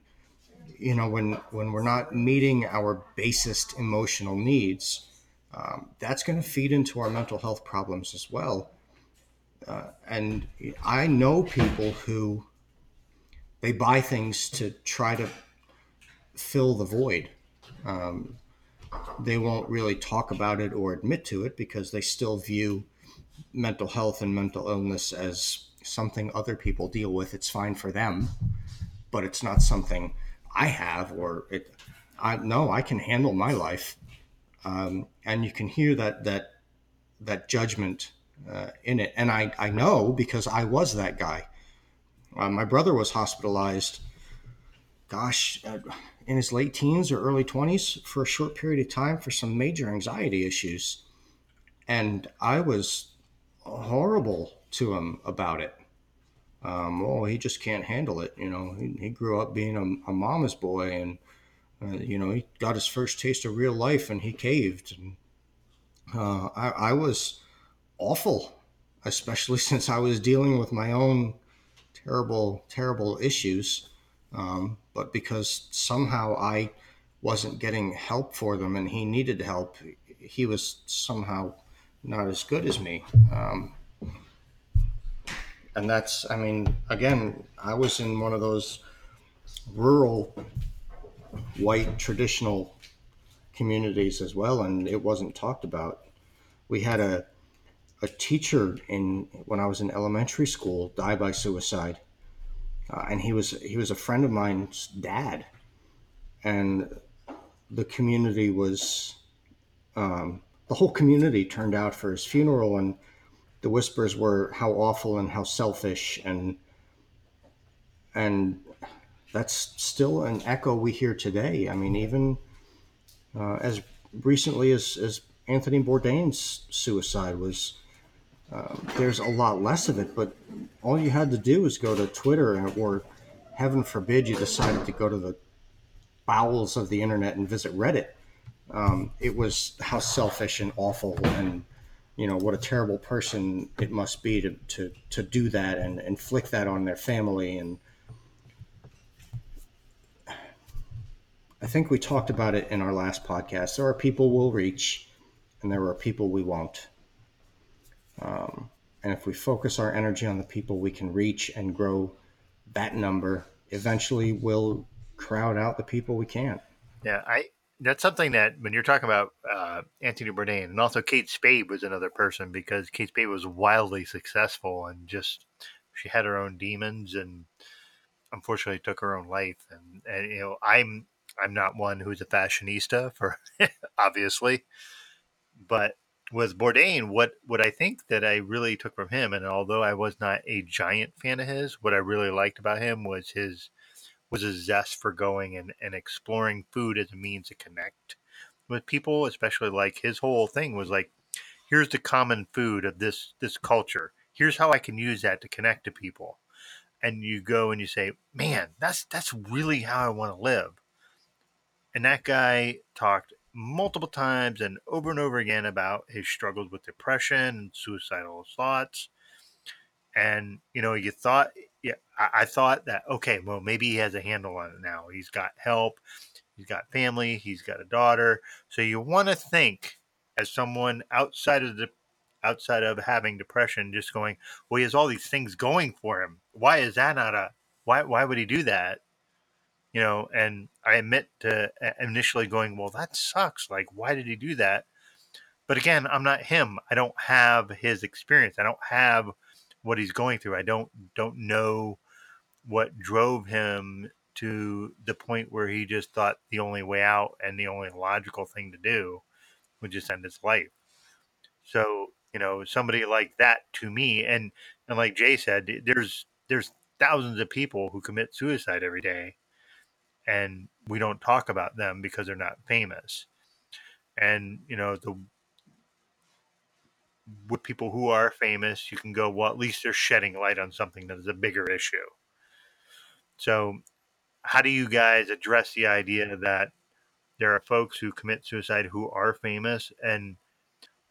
you know, when when we're not meeting our basest emotional needs, um, that's going to feed into our mental health problems as well. Uh, and I know people who they buy things to try to fill the void um, they won't really talk about it or admit to it because they still view mental health and mental illness as something other people deal with. It's fine for them, but it's not something I have or it. I no, I can handle my life, um, and you can hear that that that judgment uh, in it. And I I know because I was that guy. Uh, my brother was hospitalized. Gosh. Uh, in his late teens or early 20s for a short period of time for some major anxiety issues. And I was horrible to him about it. Um, oh, he just can't handle it. You know, he, he grew up being a, a mama's boy and, uh, you know, he got his first taste of real life and he caved. And uh, I, I was awful, especially since I was dealing with my own terrible, terrible issues. Um, but because somehow I wasn't getting help for them and he needed help, he was somehow not as good as me. Um, and that's, I mean, again, I was in one of those rural, white, traditional communities as well, and it wasn't talked about. We had a a teacher in when I was in elementary school die by suicide uh, and he was he was a friend of mine's dad, and the community was um, the whole community turned out for his funeral, and the whispers were how awful and how selfish and and that's still an echo we hear today. I mean, even uh, as recently as, as Anthony Bourdain's suicide was there's a lot less of it, but all you had to do was go to Twitter, or heaven forbid you decided to go to the bowels of the internet and visit Reddit. Um, it was how selfish and awful and you know what a terrible person it must be to, to, to do that and inflict that on their family and I think we talked about it in our last podcast. There are people we'll reach, and there are people we won't. Um, and if we focus our energy on the people we can reach and grow that number, eventually we'll crowd out the people we can't. Yeah, I that's something that when you're talking about uh, Anthony Bourdain and also Kate Spade was another person because Kate Spade was wildly successful and just she had her own demons and unfortunately took her own life and, and you know I'm I'm not one who's a fashionista for obviously but with Bourdain what what I think that I really took from him and although I was not a giant fan of his what I really liked about him was his was his zest for going and, and exploring food as a means to connect with people, especially like his whole thing was like, here's the common food of this this culture. Here's how I can use that to connect to people. And you go and you say, Man, that's that's really how I want to live. And that guy talked multiple times and over and over again about his struggles with depression and suicidal thoughts. And, you know, you thought yeah, I, I thought that okay, well maybe he has a handle on it now. He's got help, he's got family, he's got a daughter. So you want to think as someone outside of the outside of having depression, just going, well, he has all these things going for him. Why is that not a why? Why would he do that? You know, and I admit to uh, initially going, well, that sucks. Like, why did he do that? But again, I'm not him. I don't have his experience. I don't have what he's going through. I don't don't know what drove him to the point where he just thought the only way out and the only logical thing to do would just end his life. So, you know, somebody like that to me and and like Jay said, there's there's thousands of people who commit suicide every day and we don't talk about them because they're not famous. And, you know, the with people who are famous, you can go, well, at least they're shedding light on something that is a bigger issue. So, how do you guys address the idea that there are folks who commit suicide who are famous? And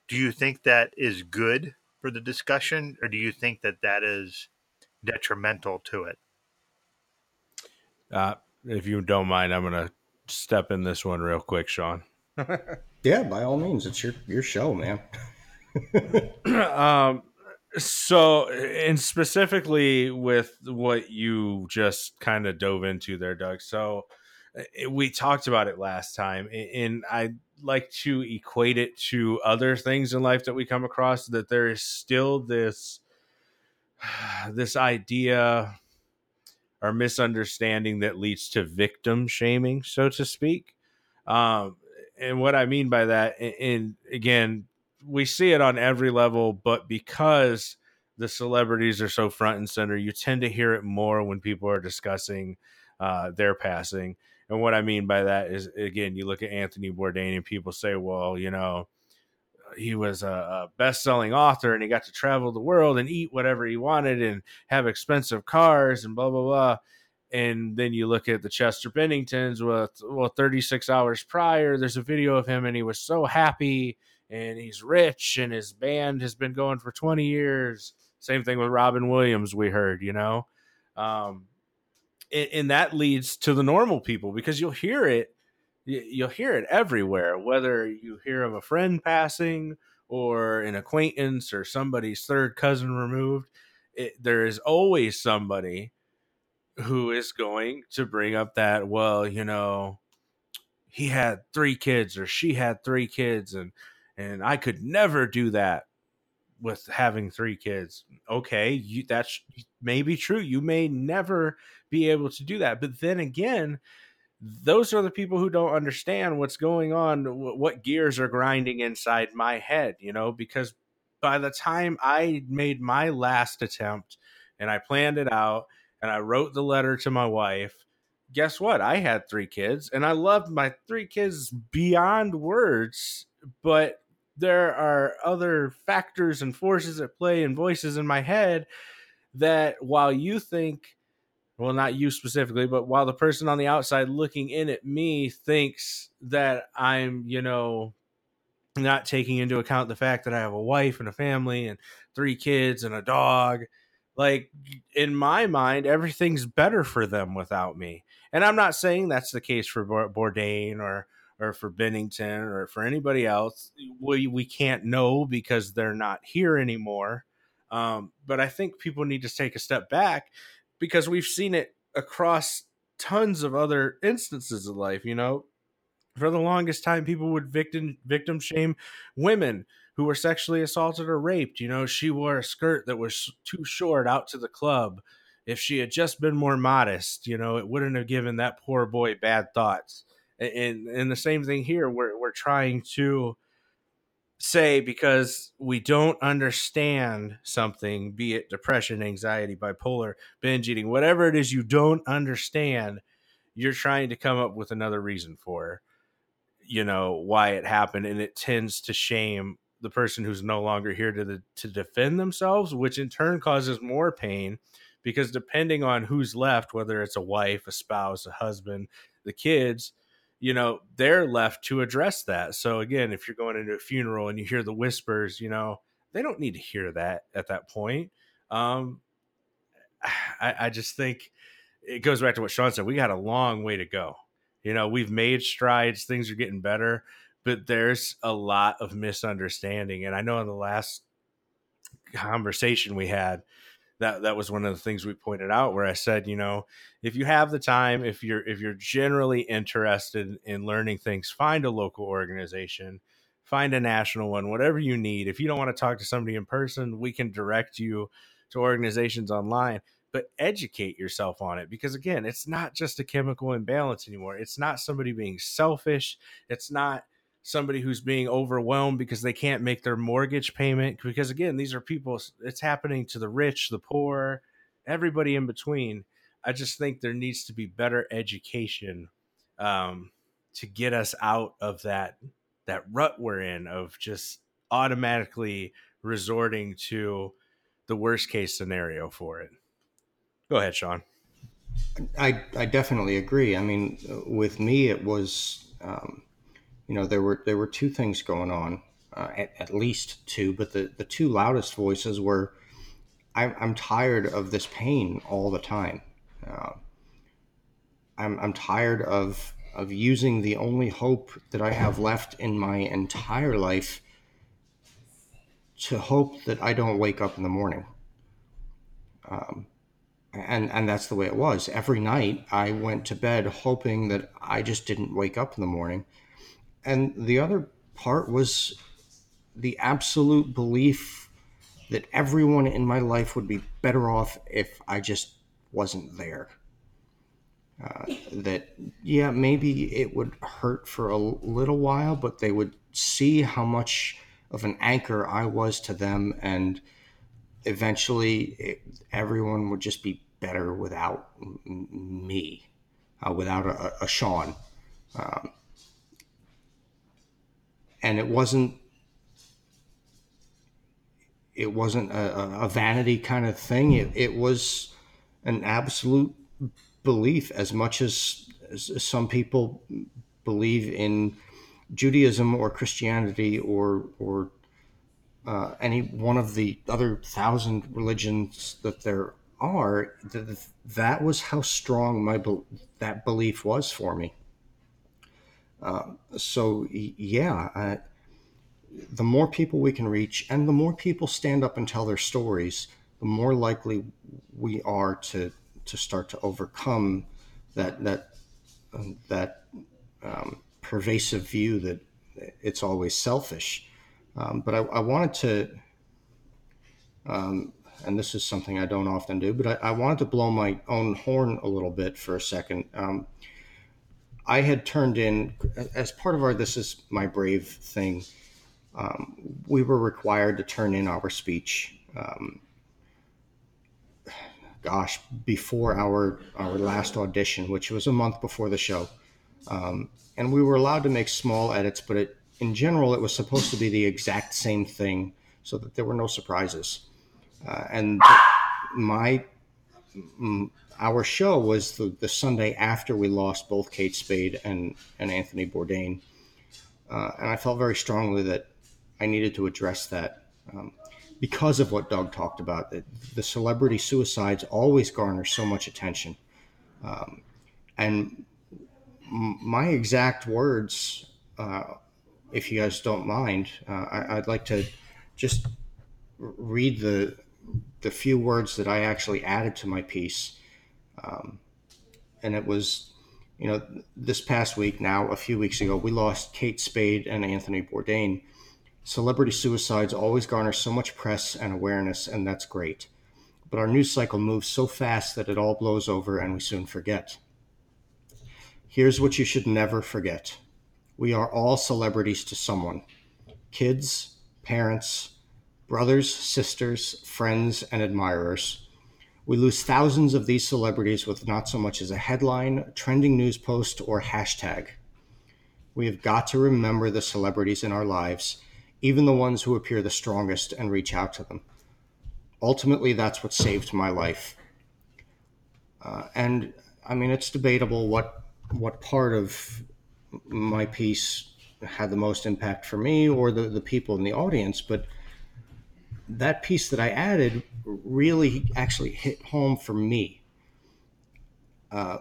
do you think that is good for the discussion, or do you think that that is detrimental to it? Uh, if you don't mind, I'm going to step in this one real quick, Sean. yeah, by all means, it's your your show, man. um, so, and specifically with what you just kind of dove into there, Doug. So, eh, we talked about it last time, and I like to equate it to other things in life that we come across. That there is still this this idea or misunderstanding that leads to victim shaming, so to speak. Um, and what I mean by that, and again, we see it on every level, but because the celebrities are so front and center, you tend to hear it more when people are discussing uh, their passing. And what I mean by that is, again, you look at Anthony Bourdain and people say, well, you know, he was a, a best-selling author and he got to travel the world and eat whatever he wanted and have expensive cars and blah blah blah. And then you look at the Chester Benningtons with well, 36 hours prior, there's a video of him and he was so happy and he's rich and his band has been going for 20 years. Same thing with Robin Williams, we heard, you know. Um, and, and that leads to the normal people because you'll hear it, you'll hear it everywhere, whether you hear of a friend passing or an acquaintance or somebody's third cousin removed. It, there is always somebody who is going to bring up that, well, you know, he had three kids or she had three kids and and I could never do that with having three kids. Okay, you, that's maybe true. You may never be able to do that. But then again, those are the people who don't understand what's going on, what gears are grinding inside my head, you know, because by the time I made my last attempt and I planned it out and I wrote the letter to my wife, guess what? I had three kids and I loved my three kids beyond words, but there are other factors and forces at play and voices in my head that while you think well not you specifically but while the person on the outside looking in at me thinks that i'm you know not taking into account the fact that i have a wife and a family and three kids and a dog like in my mind everything's better for them without me and i'm not saying that's the case for bourdain or or for Bennington or for anybody else. We we can't know because they're not here anymore. Um, but I think people need to take a step back because we've seen it across tons of other instances of life. You know, For the longest time, people would victim victim shame women who were sexually assaulted or raped. You know, she wore a skirt that was too short out to the club. If she had just been more modest, you know, it wouldn't have given that poor boy bad thoughts. And and the same thing here. We're we're trying to say because we don't understand something, be it depression, anxiety, bipolar, binge eating, whatever it is you don't understand, you're trying to come up with another reason for, you know, why it happened, and it tends to shame the person who's no longer here to the, to defend themselves, which in turn causes more pain because depending on who's left, whether it's a wife, a spouse, a husband, the kids, you know, they're left to address that. So again, if you're going into a funeral and you hear the whispers, you know, they don't need to hear that at that point. Um, I, I just think it goes back to what Sean said. We got a long way to go. You know, we've made strides, things are getting better, but there's a lot of misunderstanding. And I know in the last conversation we had, that that was one of the things we pointed out where I said, you know, if you have the time, if you're if you're generally interested in learning things, find a local organization, find a national one, whatever you need. If you don't want to talk to somebody in person, we can direct you to organizations online, but educate yourself on it because again, it's not just a chemical imbalance anymore. It's not somebody being selfish. It's not somebody who's being overwhelmed because they can't make their mortgage payment because again these are people it's happening to the rich the poor everybody in between. I just think there needs to be better education um, to get us out of that that rut we're in of just automatically resorting to the worst case scenario for it. Go ahead sean. I i definitely agree. I mean with me it was um, you know there were there were two things going on uh, at, at, least two but the the two loudest voices were i'm, I'm tired of this pain all the time. Uh, I'm, I'm tired of of using the only hope that i have left in my entire life to hope that i don't wake up in the morning. Um, and and that's the way it was. Every night i went to bed hoping that i just didn't wake up in the morning and the other part was the absolute belief that everyone in my life would be better off if I just wasn't there. Uh, that, yeah, maybe it would hurt for a little while, but they would see how much of an anchor I was to them, and eventually it, everyone would just be better without me, uh, without a, a Sean. Um, and it wasn't it wasn't a, a vanity kind of thing. It, it was an absolute belief, as much as, as some people believe in Judaism or Christianity or or uh, any one of the other thousand religions that there are. That, that was how strong my that belief was for me. Um, so yeah, uh, the more people we can reach, and the more people stand up and tell their stories, the more likely we are to to start to overcome that that um, that um, pervasive view that it's always selfish. Um, but I, I, wanted to, um, and this is something I don't often do, but I, I, wanted to blow my own horn a little bit for a second. I had turned in as part of our "This Is My Brave" thing. Um, we were required to turn in our speech. Um, gosh, before our our last audition, which was a month before the show, um, and we were allowed to make small edits, but it, in general, it was supposed to be the exact same thing, so that there were no surprises. Uh, and my our show was the, the Sunday after we lost both Kate Spade and, and Anthony Bourdain. Uh, and I felt very strongly that I needed to address that um, because of what Doug talked about. That the celebrity suicides always garner so much attention. Um, and my exact words, uh, if you guys don't mind, uh, I, would like to just read the the few words that I actually added to my piece um, and it was You know, this past week, now a few weeks ago, we lost Kate Spade and Anthony Bourdain. Celebrity suicides always garner so much press and awareness, and that's great. But our news cycle moves so fast that it all blows over and we soon forget. Here's what you should never forget we are all celebrities to someone kids, parents, brothers, sisters, friends, and admirers. We lose thousands of these celebrities with not so much as a headline, trending news post, or hashtag. We have got to remember the celebrities in our lives, even the ones who appear the strongest, and reach out to them. Ultimately, that's what saved my life. Uh, and I mean, it's debatable what what part of my piece had the most impact for me or the, the people in the audience, but that piece that I added really actually hit home for me. Uh,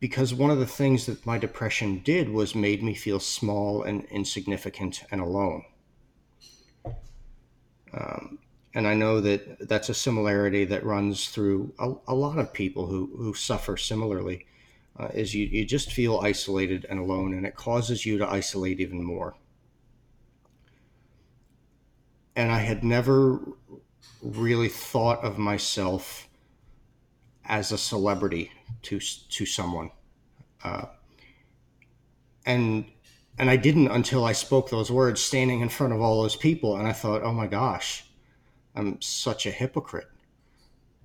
because one of the things that my depression did was made me feel small and insignificant and alone. Um, and I know that that's a similarity that runs through a, a lot of people who, who suffer similarly. Uh, is you, you just feel isolated and alone, and it causes you to isolate even more and I had never really thought of myself as a celebrity to to someone, uh, and and I didn't until I spoke those words, standing in front of all those people, and I thought, oh my gosh, I'm such a hypocrite.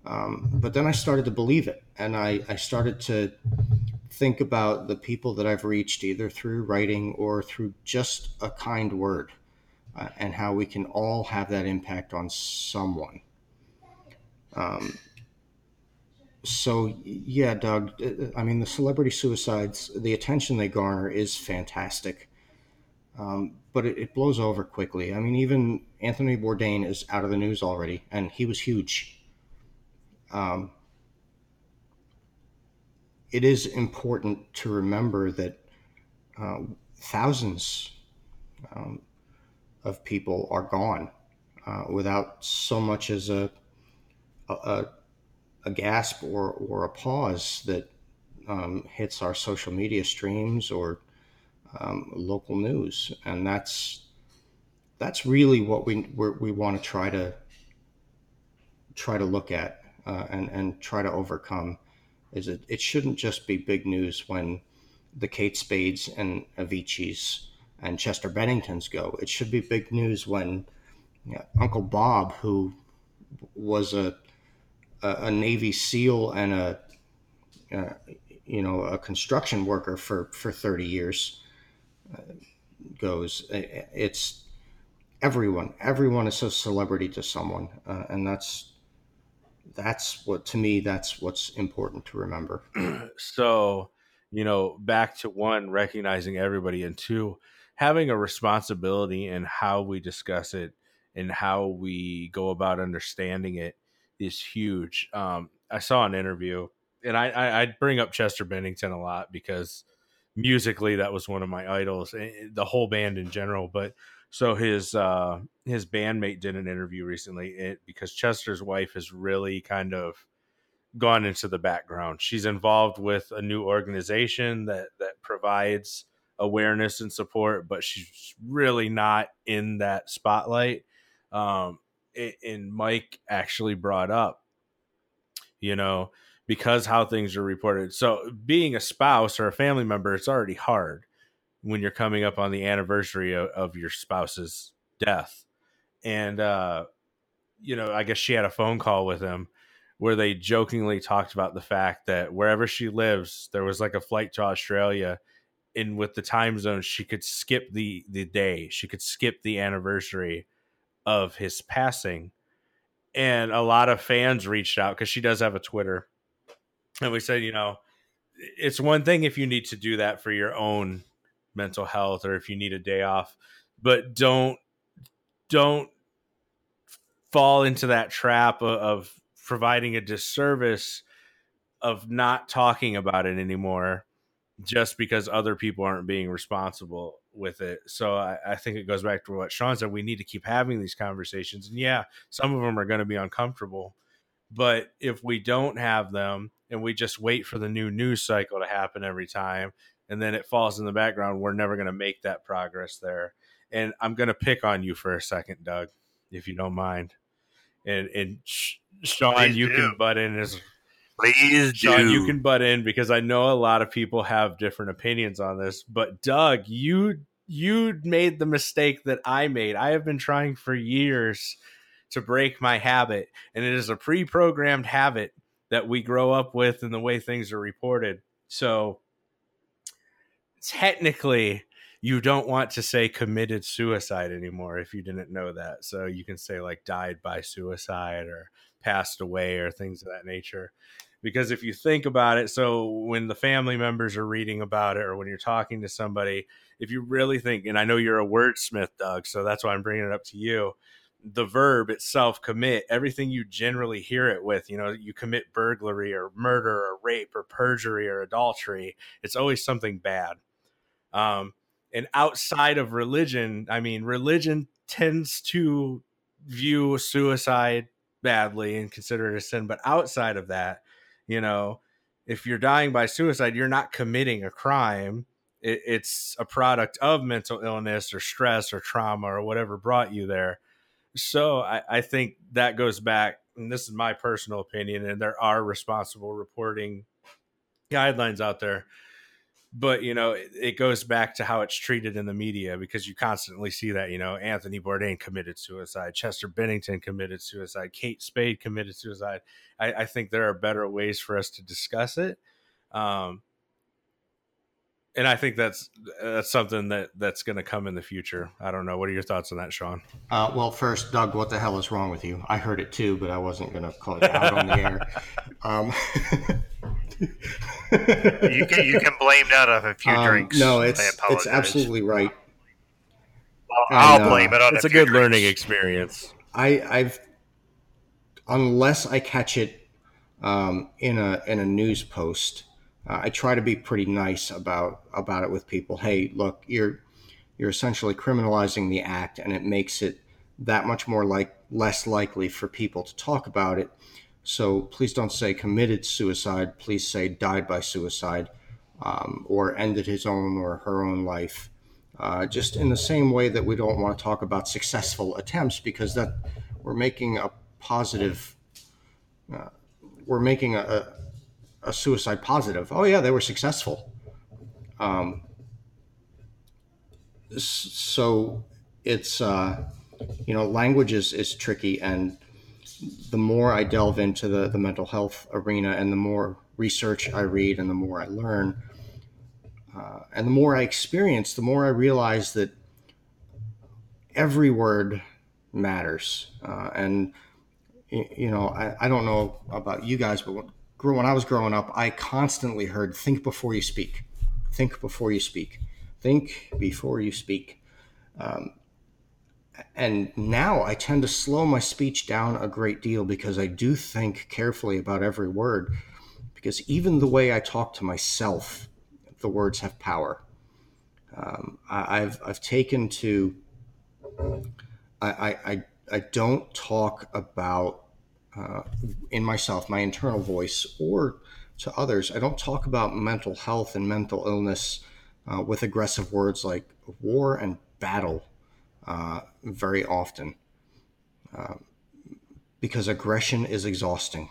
Um, but then I started to believe it, and I, I started to think about the people that I've reached either through writing or through just a kind word uh, and how we can all have that impact on someone. Um, so yeah, Doug. Uh, I mean, the celebrity suicides, the attention they garner is fantastic, um, but it, it, blows over quickly. I mean, even Anthony Bourdain is out of the news already, and he was huge. Um, it is important to remember that uh, thousands, um, of people are gone uh, without so much as a, a, a gasp or, or a pause that um, hits our social media streams or um, local news, and that's that's really what we we want to try to try to look at uh, and and try to overcome. Is it it shouldn't just be big news when the Kate Spades and Avicii's and Chester Benningtons go. It should be big news when you know, Uncle Bob, who was a, a, a Navy SEAL and a uh, you know a construction worker for for 30 years, uh, goes. It's everyone. Everyone is a celebrity to someone, uh, and that's that's what to me that's what's important to remember. so you know back to one recognizing everybody and two having a responsibility in how we discuss it and how we go about understanding it is huge. Um, I saw an interview, and I, I, I bring up Chester Bennington a lot because musically that was one of my idols, eh, eh, the whole band in general. But so his uh, his bandmate did an interview recently it, because Chester's wife has really kind of gone into the background. She's involved with a new organization that that provides awareness and support, but she's really not in that spotlight. Um, and Mike actually brought up, you know, because how things are reported. So being a spouse or a family member, it's already hard when you're coming up on the anniversary of, of your spouse's death. And, uh, you know, I guess she had a phone call with him where they jokingly talked about the fact that wherever she lives, there was like a flight to Australia and with the time zone she could skip the the day she could skip the anniversary of his passing and a lot of fans reached out because she does have a twitter and we said you know it's one thing if you need to do that for your own mental health or if you need a day off but don't don't fall into that trap of, of providing a disservice of not talking about it anymore just because other people aren't being responsible with it. So I, I, think it goes back to what Sean said. We need to keep having these conversations. And yeah, some of them are going to be uncomfortable. But if we don't have them, and we just wait for the new news cycle to happen every time and then it falls in the background we're never going to make that progress there and i'm going to pick on you for a second doug if you don't mind and and sean Please you do. can butt in as Please do. Sean, you can butt in because I know a lot of people have different opinions on this. But Doug, you you made the mistake that I made. I have been trying for years to break my habit, and it is a pre-programmed habit that we grow up with and the way things are reported. So technically you don't want to say committed suicide anymore if you didn't know that. So you can say like died by suicide or passed away or things of that nature. Because if you think about it, so when the family members are reading about it or when you're talking to somebody, if you really think, and I know you're a wordsmith, Doug, so that's why I'm bringing it up to you. The verb itself, commit, everything you generally hear it with, you know, you commit burglary or murder or rape or perjury or adultery, it's always something bad. Um, and outside of religion, I mean, religion tends to view suicide badly and consider it a sin. But outside of that, you know, if you're dying by suicide, you're not committing a crime. It, it's a product of mental illness or stress or trauma or whatever brought you there. So I, I think that goes back, and this is my personal opinion, and there are responsible reporting guidelines out there but you know it, it, goes back to how it's treated in the media because you constantly see that you know anthony bourdain committed suicide chester bennington committed suicide kate spade committed suicide i, I think there are better ways for us to discuss it um, and i think that's that's something that that's going to come in the future i don't know what are your thoughts on that sean Uh, well, first, Doug, what the hell is wrong with you? I heard it too, but I wasn't going to call you out on the air. Um, you can you can blame that on a few um, drinks. No, it's it's absolutely right. I'll, I'll and, uh, blame it on. it's a few good learning drinks. experience I, I've unless I catch it um, in a in a news post, uh, I try to be pretty nice about about it with people. Hey, look, you're you're essentially criminalizing the act, and it makes it that much more like less likely for people to talk about it. So please don't say committed suicide. Please say died by suicide, um, or ended his own or her own life. Uh, just in the same way that we don't want to talk about successful attempts because that we're making a positive uh, we're making a, a, suicide positive oh yeah they were successful um, so it's uh, you know language is, is tricky and the more i delve into the, the mental health arena and the more research i read and the more i learn uh, and the more i experience the more i realize that every word matters. Uh, and you know I, I don't know about you guys but when, when i was growing up i constantly heard think before you speak. Think before you speak. Think before you speak. Um, and now i tend to slow my speech down a great deal because i do think carefully about every word because even the way i talk to myself the words have power um, I, I've, I've taken to I, I, I, I don't talk about uh, in myself, my internal voice, or to others. I don't talk about mental health and mental illness uh, with aggressive words like war and battle uh, very often uh, because aggression is exhausting.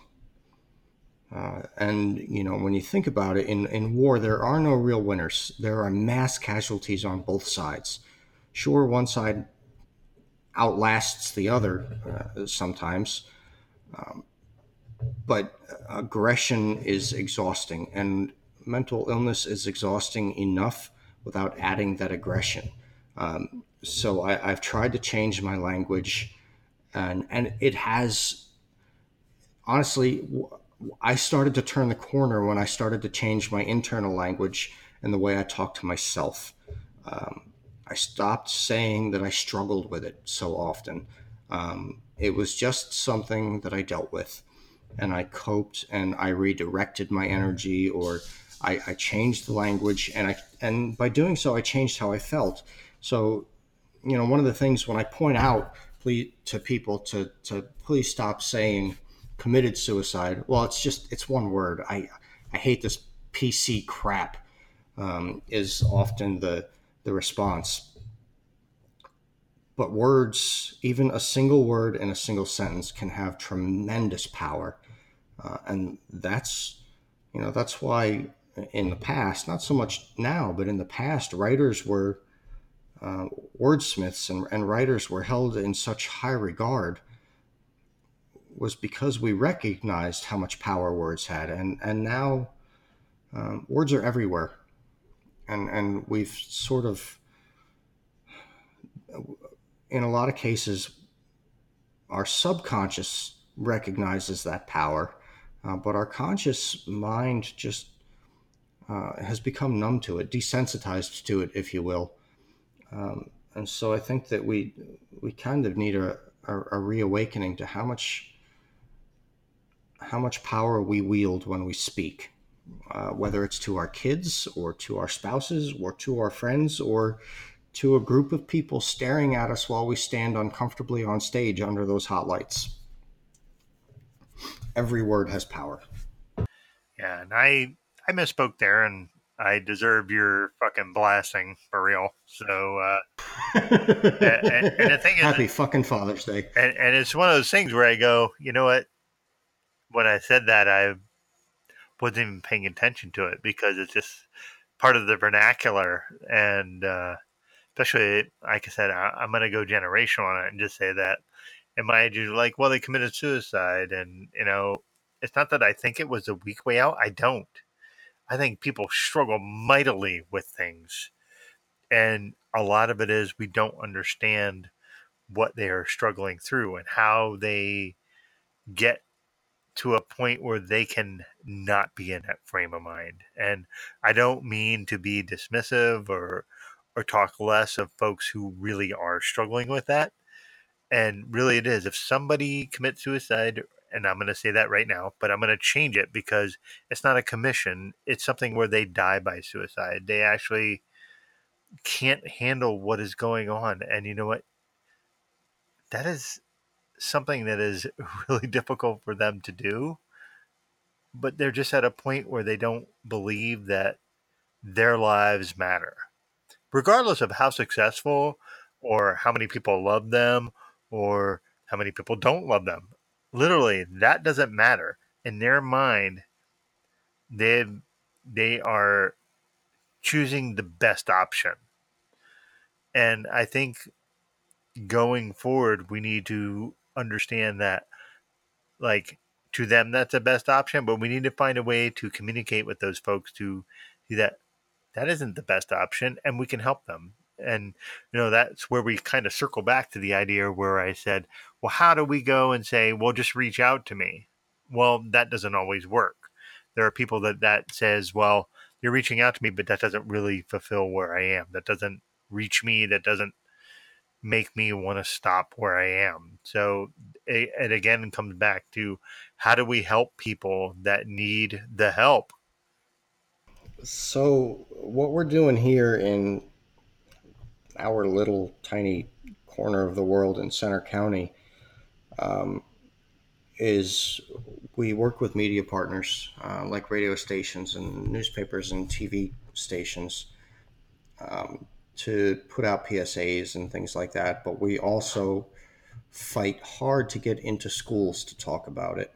Uh, and you know when you think about it in, in war there are no real winners there are mass casualties on both sides sure one side outlasts the other uh, sometimes. Um, but aggression is exhausting, and mental illness is exhausting enough without adding that aggression. Um, so I, I've tried to change my language, and and it has honestly. I started to turn the corner when I started to change my internal language and the way I talk to myself. Um, I stopped saying that I struggled with it so often. Um, it was just something that I dealt with, and I coped and I redirected my energy, or I, I changed the language, and I and by doing so, I changed how I felt. So, you know, one of the things when I point out please, to people to to please stop saying committed suicide. Well, it's just it's one word. I I hate this PC crap. Um, is often the the response. But words, even a single word in a single sentence, can have tremendous power, uh, and that's you know that's why in the past, not so much now, but in the past, writers were uh, wordsmiths and, and writers were held in such high regard was because we recognized how much power words had, and and now um, words are everywhere, and and we've sort of, in a lot of cases, our subconscious recognizes that power, uh, but our conscious mind just uh, has become numb to it, desensitized to it, if you will. Um, and so I think that we we kind of need a, a, a reawakening to how much how much power we wield when we speak, uh, whether it's to our kids or to our spouses or to our friends or to a group of people staring at us while we stand uncomfortably on stage under those hot lights. Every word has power. Yeah, and I I misspoke there, and I deserve your fucking blasting for real. So, uh, and, and, the thing is, happy fucking Father's Day. And, and it's one of those things where I go, you know what? When I said that, I wasn't even paying attention to it because it's just part of the vernacular, and uh, especially, like I said, I, am going to go generational on it and just say that. And my age is like, well, they committed suicide, and you know, it's not that I think it was a weak way out. I don't. I think people struggle mightily with things. And a lot of it is we don't understand what they are struggling through and how they get to a point where they can not be in that frame of mind. And I don't mean to be dismissive or or talk less of folks who really are struggling with that. And really it is if somebody commits suicide and I'm going to say that right now, but I'm going to change it because it's not a commission. It's something where they die by suicide. They actually can't handle what is going on. And you know what? That is something that is really difficult for them to do. But they're just at a point where they don't believe that their lives matter. Regardless of how successful or how many people love them or how many people don't love them. Literally that doesn't matter. In their mind they they are choosing the best option. And i think going forward we need to understand that like to them that's the best option but we need to find a way to communicate with those folks to see that that isn't the best option and we can help them and you know that's where we kind of circle back to the idea where i said well how do we go and say well just reach out to me well that doesn't always work. There are people that that says well you're reaching out to me but that doesn't really fulfill where i am. That doesn't reach me. That doesn't make me want to stop where i am. So it, it again comes back to how do we help people that need the help? So what we're doing here in our little tiny corner of the world in Centre County um, is we work with media partners uh, like radio stations and newspapers and TV stations um, to put out PSAs and things like that. But we also fight hard to get into schools to talk about it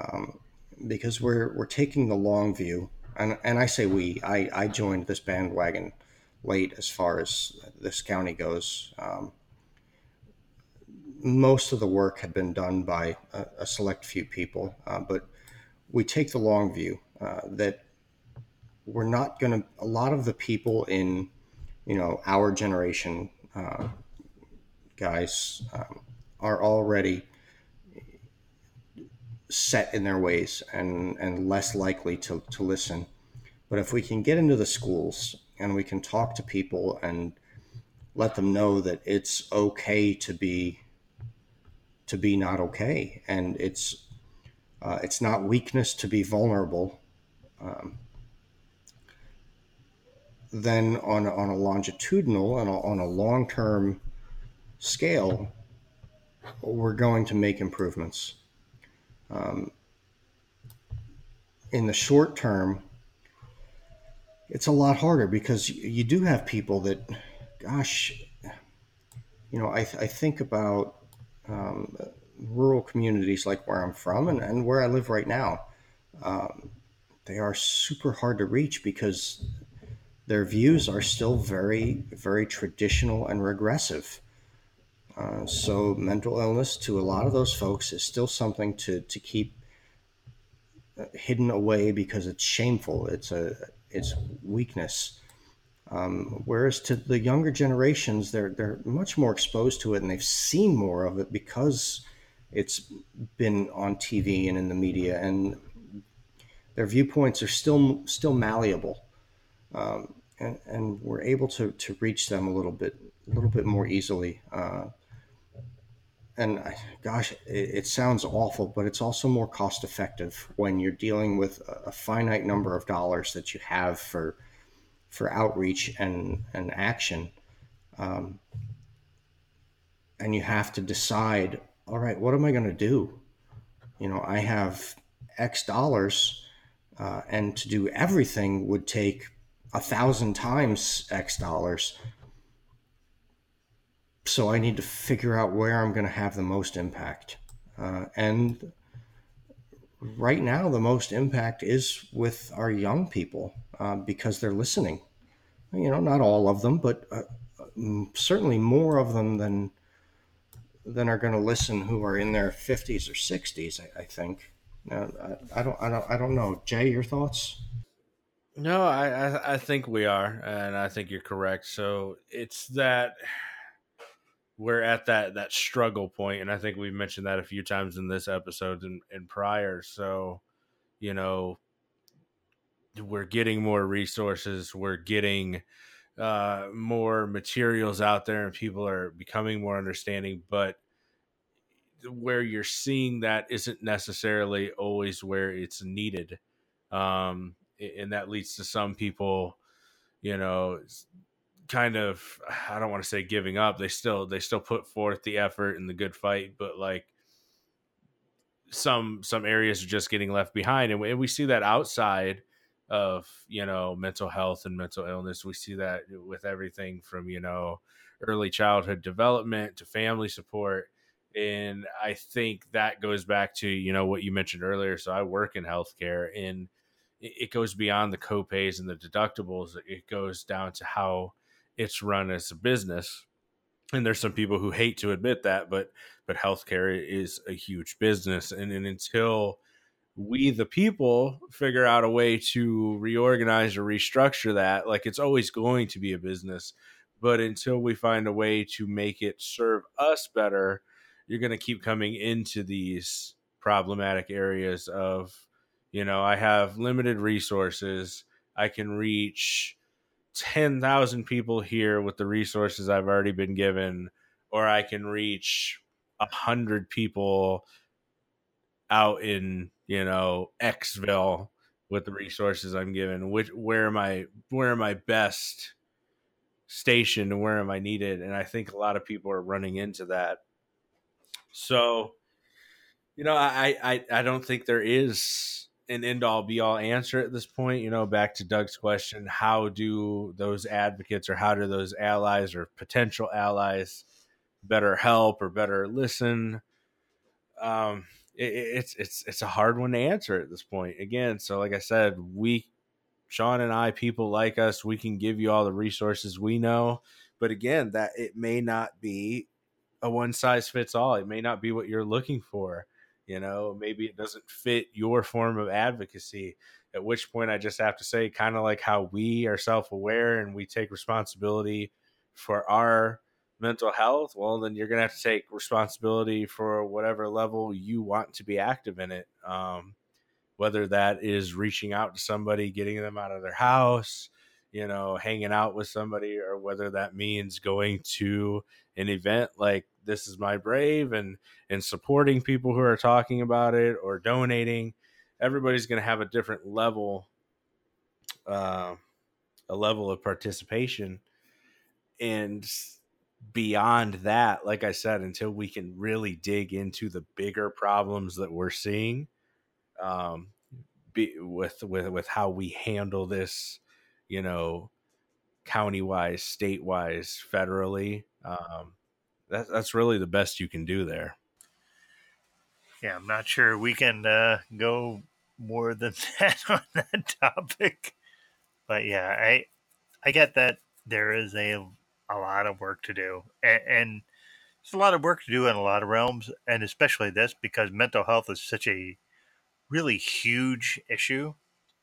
um, because we're we're taking the long view. And, and I say we, I, I joined this bandwagon late as far as this county goes. Um, most of the work had been done by a, a select few people, uh, but we take the long view uh, that we're not going to. A lot of the people in, you know, our generation, uh, guys, um, are already set in their ways and and less likely to to listen. But if we can get into the schools and we can talk to people and let them know that it's okay to be to be not okay. And it's uh, it's not weakness to be vulnerable um, then on, on a longitudinal and on a long-term scale we're going to make improvements. Um, in the short term, it's a lot harder because you do have people that, gosh, you know, I, I think about um, rural communities like where I'm from and, and where I live right now. Um, they are super hard to reach because their views are still very, very traditional and regressive. Uh, so mental illness to a lot of those folks is still something to, to keep uh, hidden away because it's shameful. It's a it's weakness. Um, whereas to the younger generations, they're they're much more exposed to it and they've seen more of it because it's been on TV and in the media, and their viewpoints are still still malleable, um, and and we're able to to reach them a little bit a little bit more easily. Uh, and I, gosh, it, it, sounds awful, but it's also more cost effective when you're dealing with a, a finite number of dollars that you have for for outreach and and action. Um, and you have to decide, all right, what am I going to do? You know, I have X dollars, uh, and to do everything would take a thousand times X dollars so I need to figure out where I'm going to have the most impact. Uh, and right now, the most impact is with our young people uh, because they're listening. You know, not all of them, but uh, certainly more of them than than are going to listen who are in their 50s or 60s. I, I think. I, I don't. I don't. I don't know. Jay, your thoughts? No, I I think we are, and I think you're correct. So it's that we're at that that struggle point and i think we've mentioned that a few times in this episode and, and prior so you know we're getting more resources we're getting uh, more materials out there and people are becoming more understanding but where you're seeing that isn't necessarily always where it's needed. Um, and that leads to some people you know kind of I don't want to say giving up. They still they still put forth the effort and the good fight, but like some some areas are just getting left behind, and we, and we see that outside of you know mental health and mental illness. We see that with everything from you know early childhood development to family support. And I think that goes back to you know what you mentioned earlier. So I work in healthcare, and it goes beyond the copays and the deductibles. It goes down to how it's run as a business. And there's some people who hate to admit that but but healthcare is a huge business. And, and until we the people figure out a way to reorganize or restructure that like it's always going to be a business. But until we find a way to make it serve us better you're going to keep coming into these problematic areas of you know i have limited resources. I can reach 10,000 people here with the resources I've already been given, or I can reach a hundred people out in, you know, Xville with the resources I'm given. Which, where am I, where am I best stationed and where am I needed? And I think a lot of people are running into that. So, you know, I, I, I don't think there is an end all be all answer at this point. You know, back to Doug's question, how do those advocates or how do those allies or potential allies better help or better listen? Um, it, it's it's it's a hard one to answer at this point. Again, so like I said, we Sean and I, people like us, we can give you all the resources we know. But again, that it may not be a one size fits all. It may not be what you're looking for you know maybe it doesn't fit your form of advocacy at which point i just have to say kind of like how we are self-aware and we take responsibility for our mental health well then you're to have to take responsibility for whatever level you want to be active in it um, whether that is reaching out to somebody getting them out of their house you know hanging out with somebody or whether that means going to an event like this is my brave and and supporting people who are talking about it or donating everybody's going to have a different level uh, a level of participation. And beyond that, like I said, until we can really dig into the bigger problems that we're seeing, um, be, with with with how we handle this, you know, county wise, state wise, federally, um, that, that's really the best you can do there. Yeah, I'm not sure we can uh, go more than that on that topic, but yeah, I I get that there is a a lot of work to do, and, and there's a lot of work to do in a lot of realms, and especially this because mental health is such a really huge issue,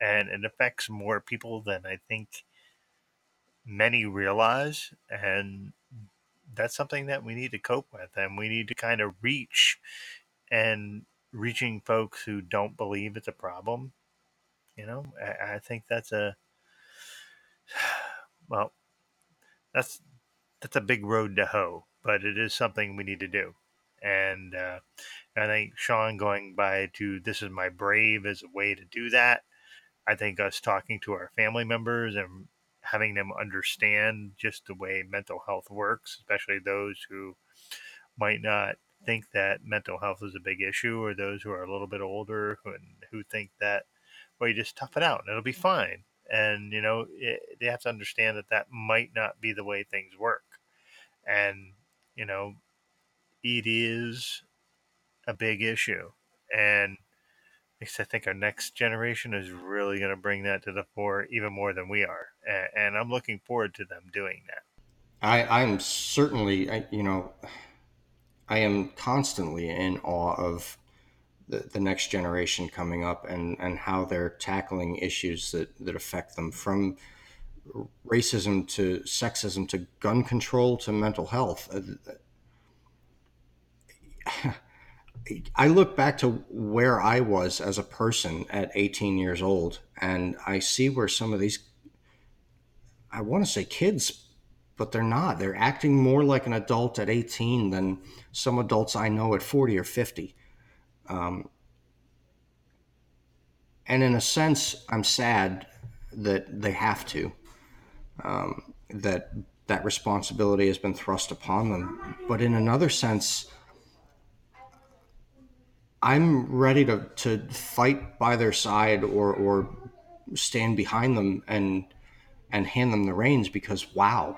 and it affects more people than I think many realize, and that's something that we need to cope with, and we need to kind of reach and reaching folks who don't believe it's a problem. You know, I, I think that's a well, that's that's a big road to hoe, but it is something we need to do. And uh, I think Sean going by to this is my brave is a way to do that. I think us talking to our family members and having them understand just the way mental health works, especially those who might not think that mental health is a big issue, or those who are a little bit older who, who think that, well, you just tough it out and it'll be fine. And, you know, it, they have to understand that that might not be the way things work. And, you know, it is a big issue. And I think our next generation is really going to bring that to the fore even more than we are. And, I'm looking forward to them doing that. I, I'm certainly, you know, I am constantly in awe of the, the next generation coming up and, and how they're tackling issues that, that affect them from racism to sexism to gun control to mental health. Uh, I look back to where I was as a person at 18 years old, and I see where some of these, I want to say kids, but they're not. They're acting more like an adult at 18 than some adults I know at 40 or 50. Um, and in a sense, I'm sad that they have to, um, that that responsibility has been thrust upon them. But in another sense, I'm ready to, to fight by their side or, or stand behind them and and hand them the reins because wow,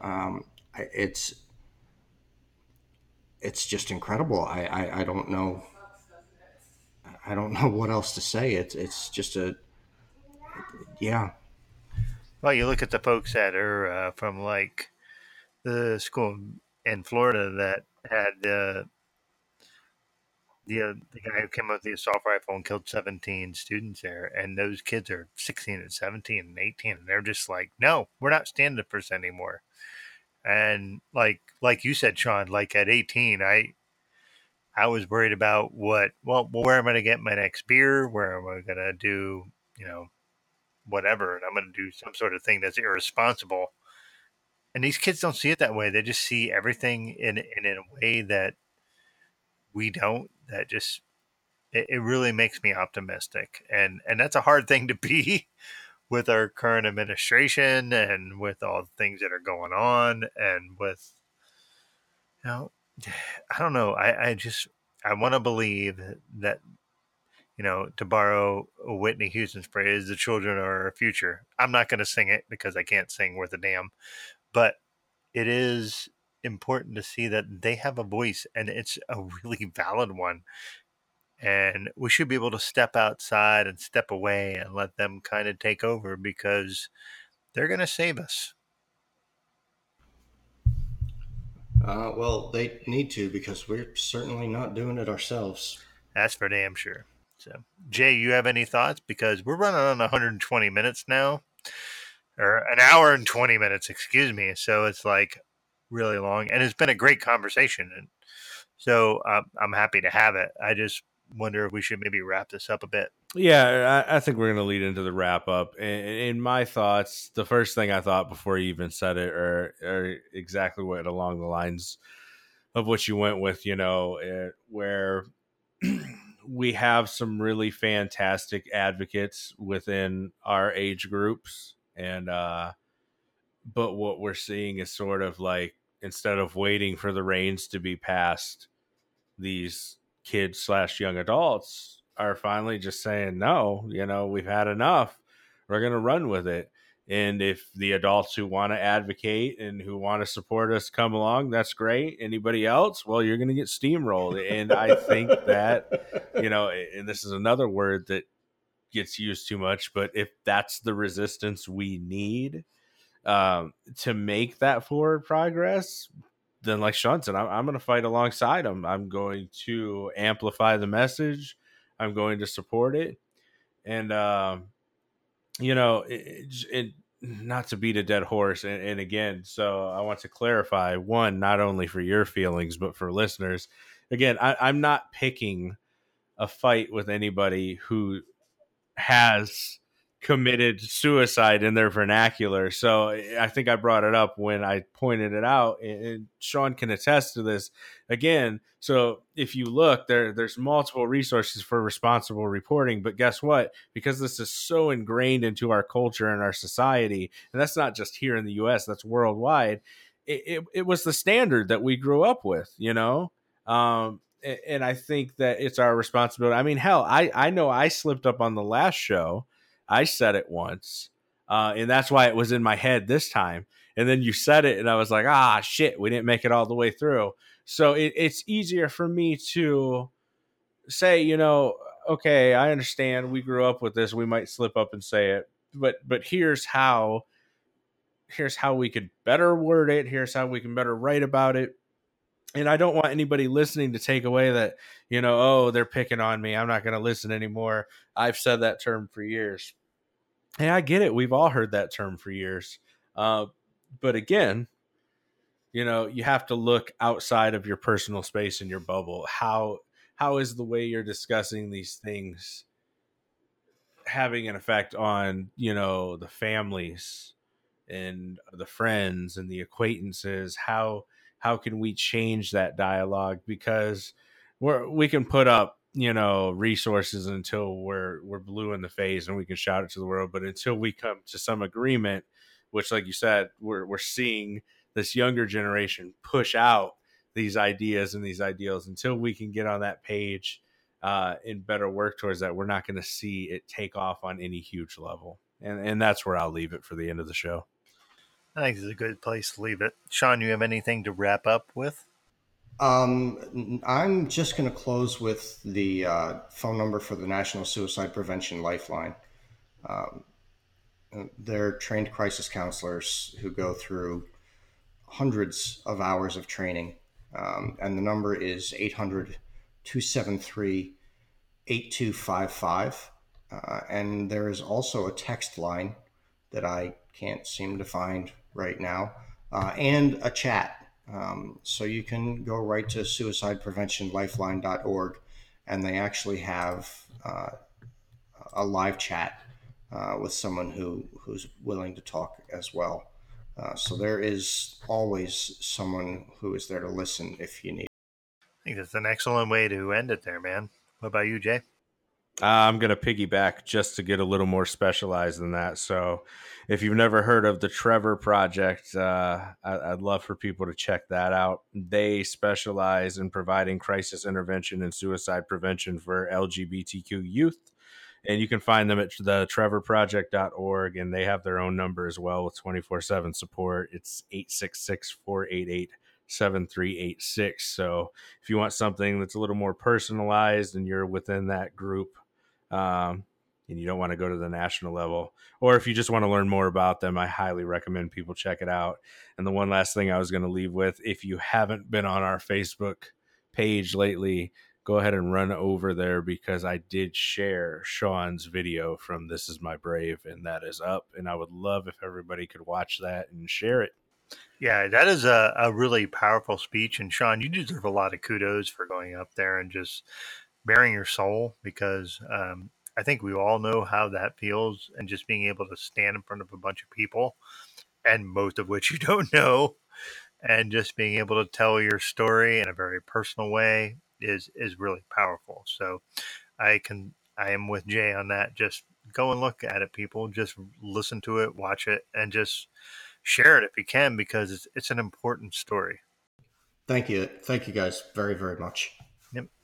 um, it's it's just incredible. I, I, I don't know I don't know what else to say. It's it's just a yeah. Well, you look at the folks that are uh, from like the school in Florida that had uh, the uh, the guy who came up with the assault rifle and killed 17 students there, and those kids are 16 and 17 and 18, and they're just like, no, we're not standing for this anymore. And like like you said, Sean, like at 18, I I was worried about what well, where am I going to get my next beer? Where am I going to do you know whatever? And I'm going to do some sort of thing that's irresponsible. And these kids don't see it that way. They just see everything in in, in a way that we don't that just it, it really makes me optimistic. And and that's a hard thing to be with our current administration and with all the things that are going on and with you know i don't know. I i just i want to believe that you know to borrow whitney houston's phrase the children are our future. I'm not going to sing it because i can't sing worth a damn but it is important to see that they have a voice and it's a really valid one. And we should be able to step outside and step away and let them kind of take over because they're going to save us. Uh, well, they need to because we're certainly not doing it ourselves. That's for damn sure. So, Jay, you have any thoughts? Because we're running on 120 minutes now, or an hour and 20 minutes, excuse me. So it's like really long, and it's been a great conversation. And so um, I'm happy to have it. I just wonder if we should maybe wrap this up a bit. Yeah, I, I think we're going to lead into the wrap up. In, in, my thoughts, the first thing I thought before you even said it, or, or exactly what along the lines of what you went with, you know, it, where we have some really fantastic advocates within our age groups, and uh, but what we're seeing is sort of like instead of waiting for the reins to be passed, these kids slash young adults are finally just saying, no, you know, we've had enough. We're going to run with it. And if the adults who want to advocate and who want to support us come along, that's great. Anybody else, well, you're going to get steamrolled. And I think that, you know, and this is another word that gets used too much, but if that's the resistance we need um, to make that forward progress, then like Sean said, I'm, I'm going to fight alongside him. I'm going to amplify the message. I'm going to support it. And, um, you know, it, it, not to beat a dead horse. And, and, again, so I want to clarify one, not only for your feelings, but for listeners. Again, I, I'm not picking a fight with anybody who has committed suicide in their vernacular. So I think I brought it up when I pointed it out, and Sean can attest to this. Again, so if you look there, there's multiple resources for responsible reporting. But guess what? Because this is so ingrained into our culture and our society, and that's not just here in the U.S., that's worldwide. It, it, it was the standard that we grew up with, you know. Um, and I think that it's our responsibility. I mean, hell, I I know I slipped up on the last show I said it once, uh, and that's why it was in my head this time. And then you said it, and I was like, ah, shit, we didn't make it all the way through. So it, it's easier for me to say, you know, okay, I understand we grew up with this. We might slip up and say it, but but here's how. Here's how we could better word it. Here's how we can better write about it and I don't want anybody listening to take away that, you know, oh, they're picking on me. I'm not going to listen anymore. I've said that term for years. Hey, I get it. We've all heard that term for years. Uh, but again, you know, you have to look outside of your personal space and your bubble. How how is the way you're discussing these things having an effect on, you know, the families and the friends and the acquaintances? How how can we change that dialogue? Because we're we can put up you know resources until we're we're blue in the face and we can shout it to the world but until we come to some agreement which like you said we're we're seeing this younger generation push out these ideas and these ideals until we can get on that page uh, and better work towards that we're not going to see it take off on any huge level. And and that's where i'll leave it for the end of the show. I think it's a good place to leave it. Sean you have anything to wrap up with um, I'm just going to close with the uh, phone number for the National Suicide Prevention Lifeline. Um, they're trained crisis counselors who go through hundreds of hours of training. Um, and the number is 800 273 8255. Uh, and there is also a text line that I can't seem to find right now, uh, and a chat um, so you can go right to suicidepreventionlifeline.org, and they actually have uh, a live chat uh, with someone who who's willing to talk as well. Uh, so there is always someone who is there to listen if you need. I think that's an excellent way to end it there, man. What about you, Jay? Uh, I'm going to piggyback just to get a little more specialized than that. So, if you've never heard of the Trevor Project, uh, I, would love for people to check that out. They specialize in providing crisis intervention and suicide prevention for LGBTQ youth. And you can find them at the trevorproject.org, and they have their own number as well with 24 7 support. It's 866 488 7386. So if you want something that's a little more personalized and you're within that group, um, and you don't want to go to the national level, or if you just want to learn more about them, I highly recommend people check it out. And the one last thing I was going to leave with if you haven't been on our Facebook page lately, go ahead and run over there because I did share Sean's video from This Is My Brave, and that is up. And I would love if everybody could watch that and share it. Yeah, that is a, a really powerful speech. And Sean, you deserve a lot of kudos for going up there and just baring your soul because um, I think we all know how that feels and just being able to stand in front of a bunch of people and most of which you don't know and just being able to tell your story in a very personal way is is really powerful. So I can I am with Jay on that. Just go and look at it, people. Just listen to it, watch it, and just share it if you can because it's, it's an important story. Thank you. Thank you guys very, very much.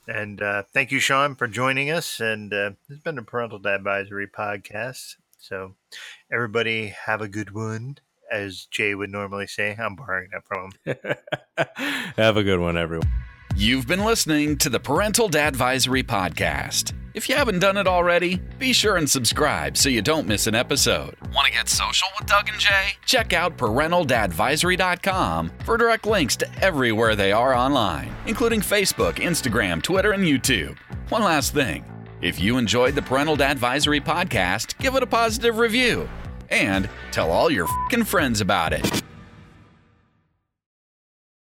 Yep. And uh, thank you, Sean, for joining us. And uh, this has been a Parental Dad Advisory podcast. So everybody have a good one, as Jay would normally say. I'm borrowing that from him. have a good one, everyone. You've been listening to the Parental Dad Advisory podcast. If you haven't done it already, be sure and subscribe so you don't miss an episode. Want to get social with Doug and Jay? Check out parentaldadvisory.com for direct links to everywhere they are online, including Facebook, Instagram, Twitter, and YouTube. One last thing. If you enjoyed the Parental Advisory podcast, give it a positive review and tell all your friends about it.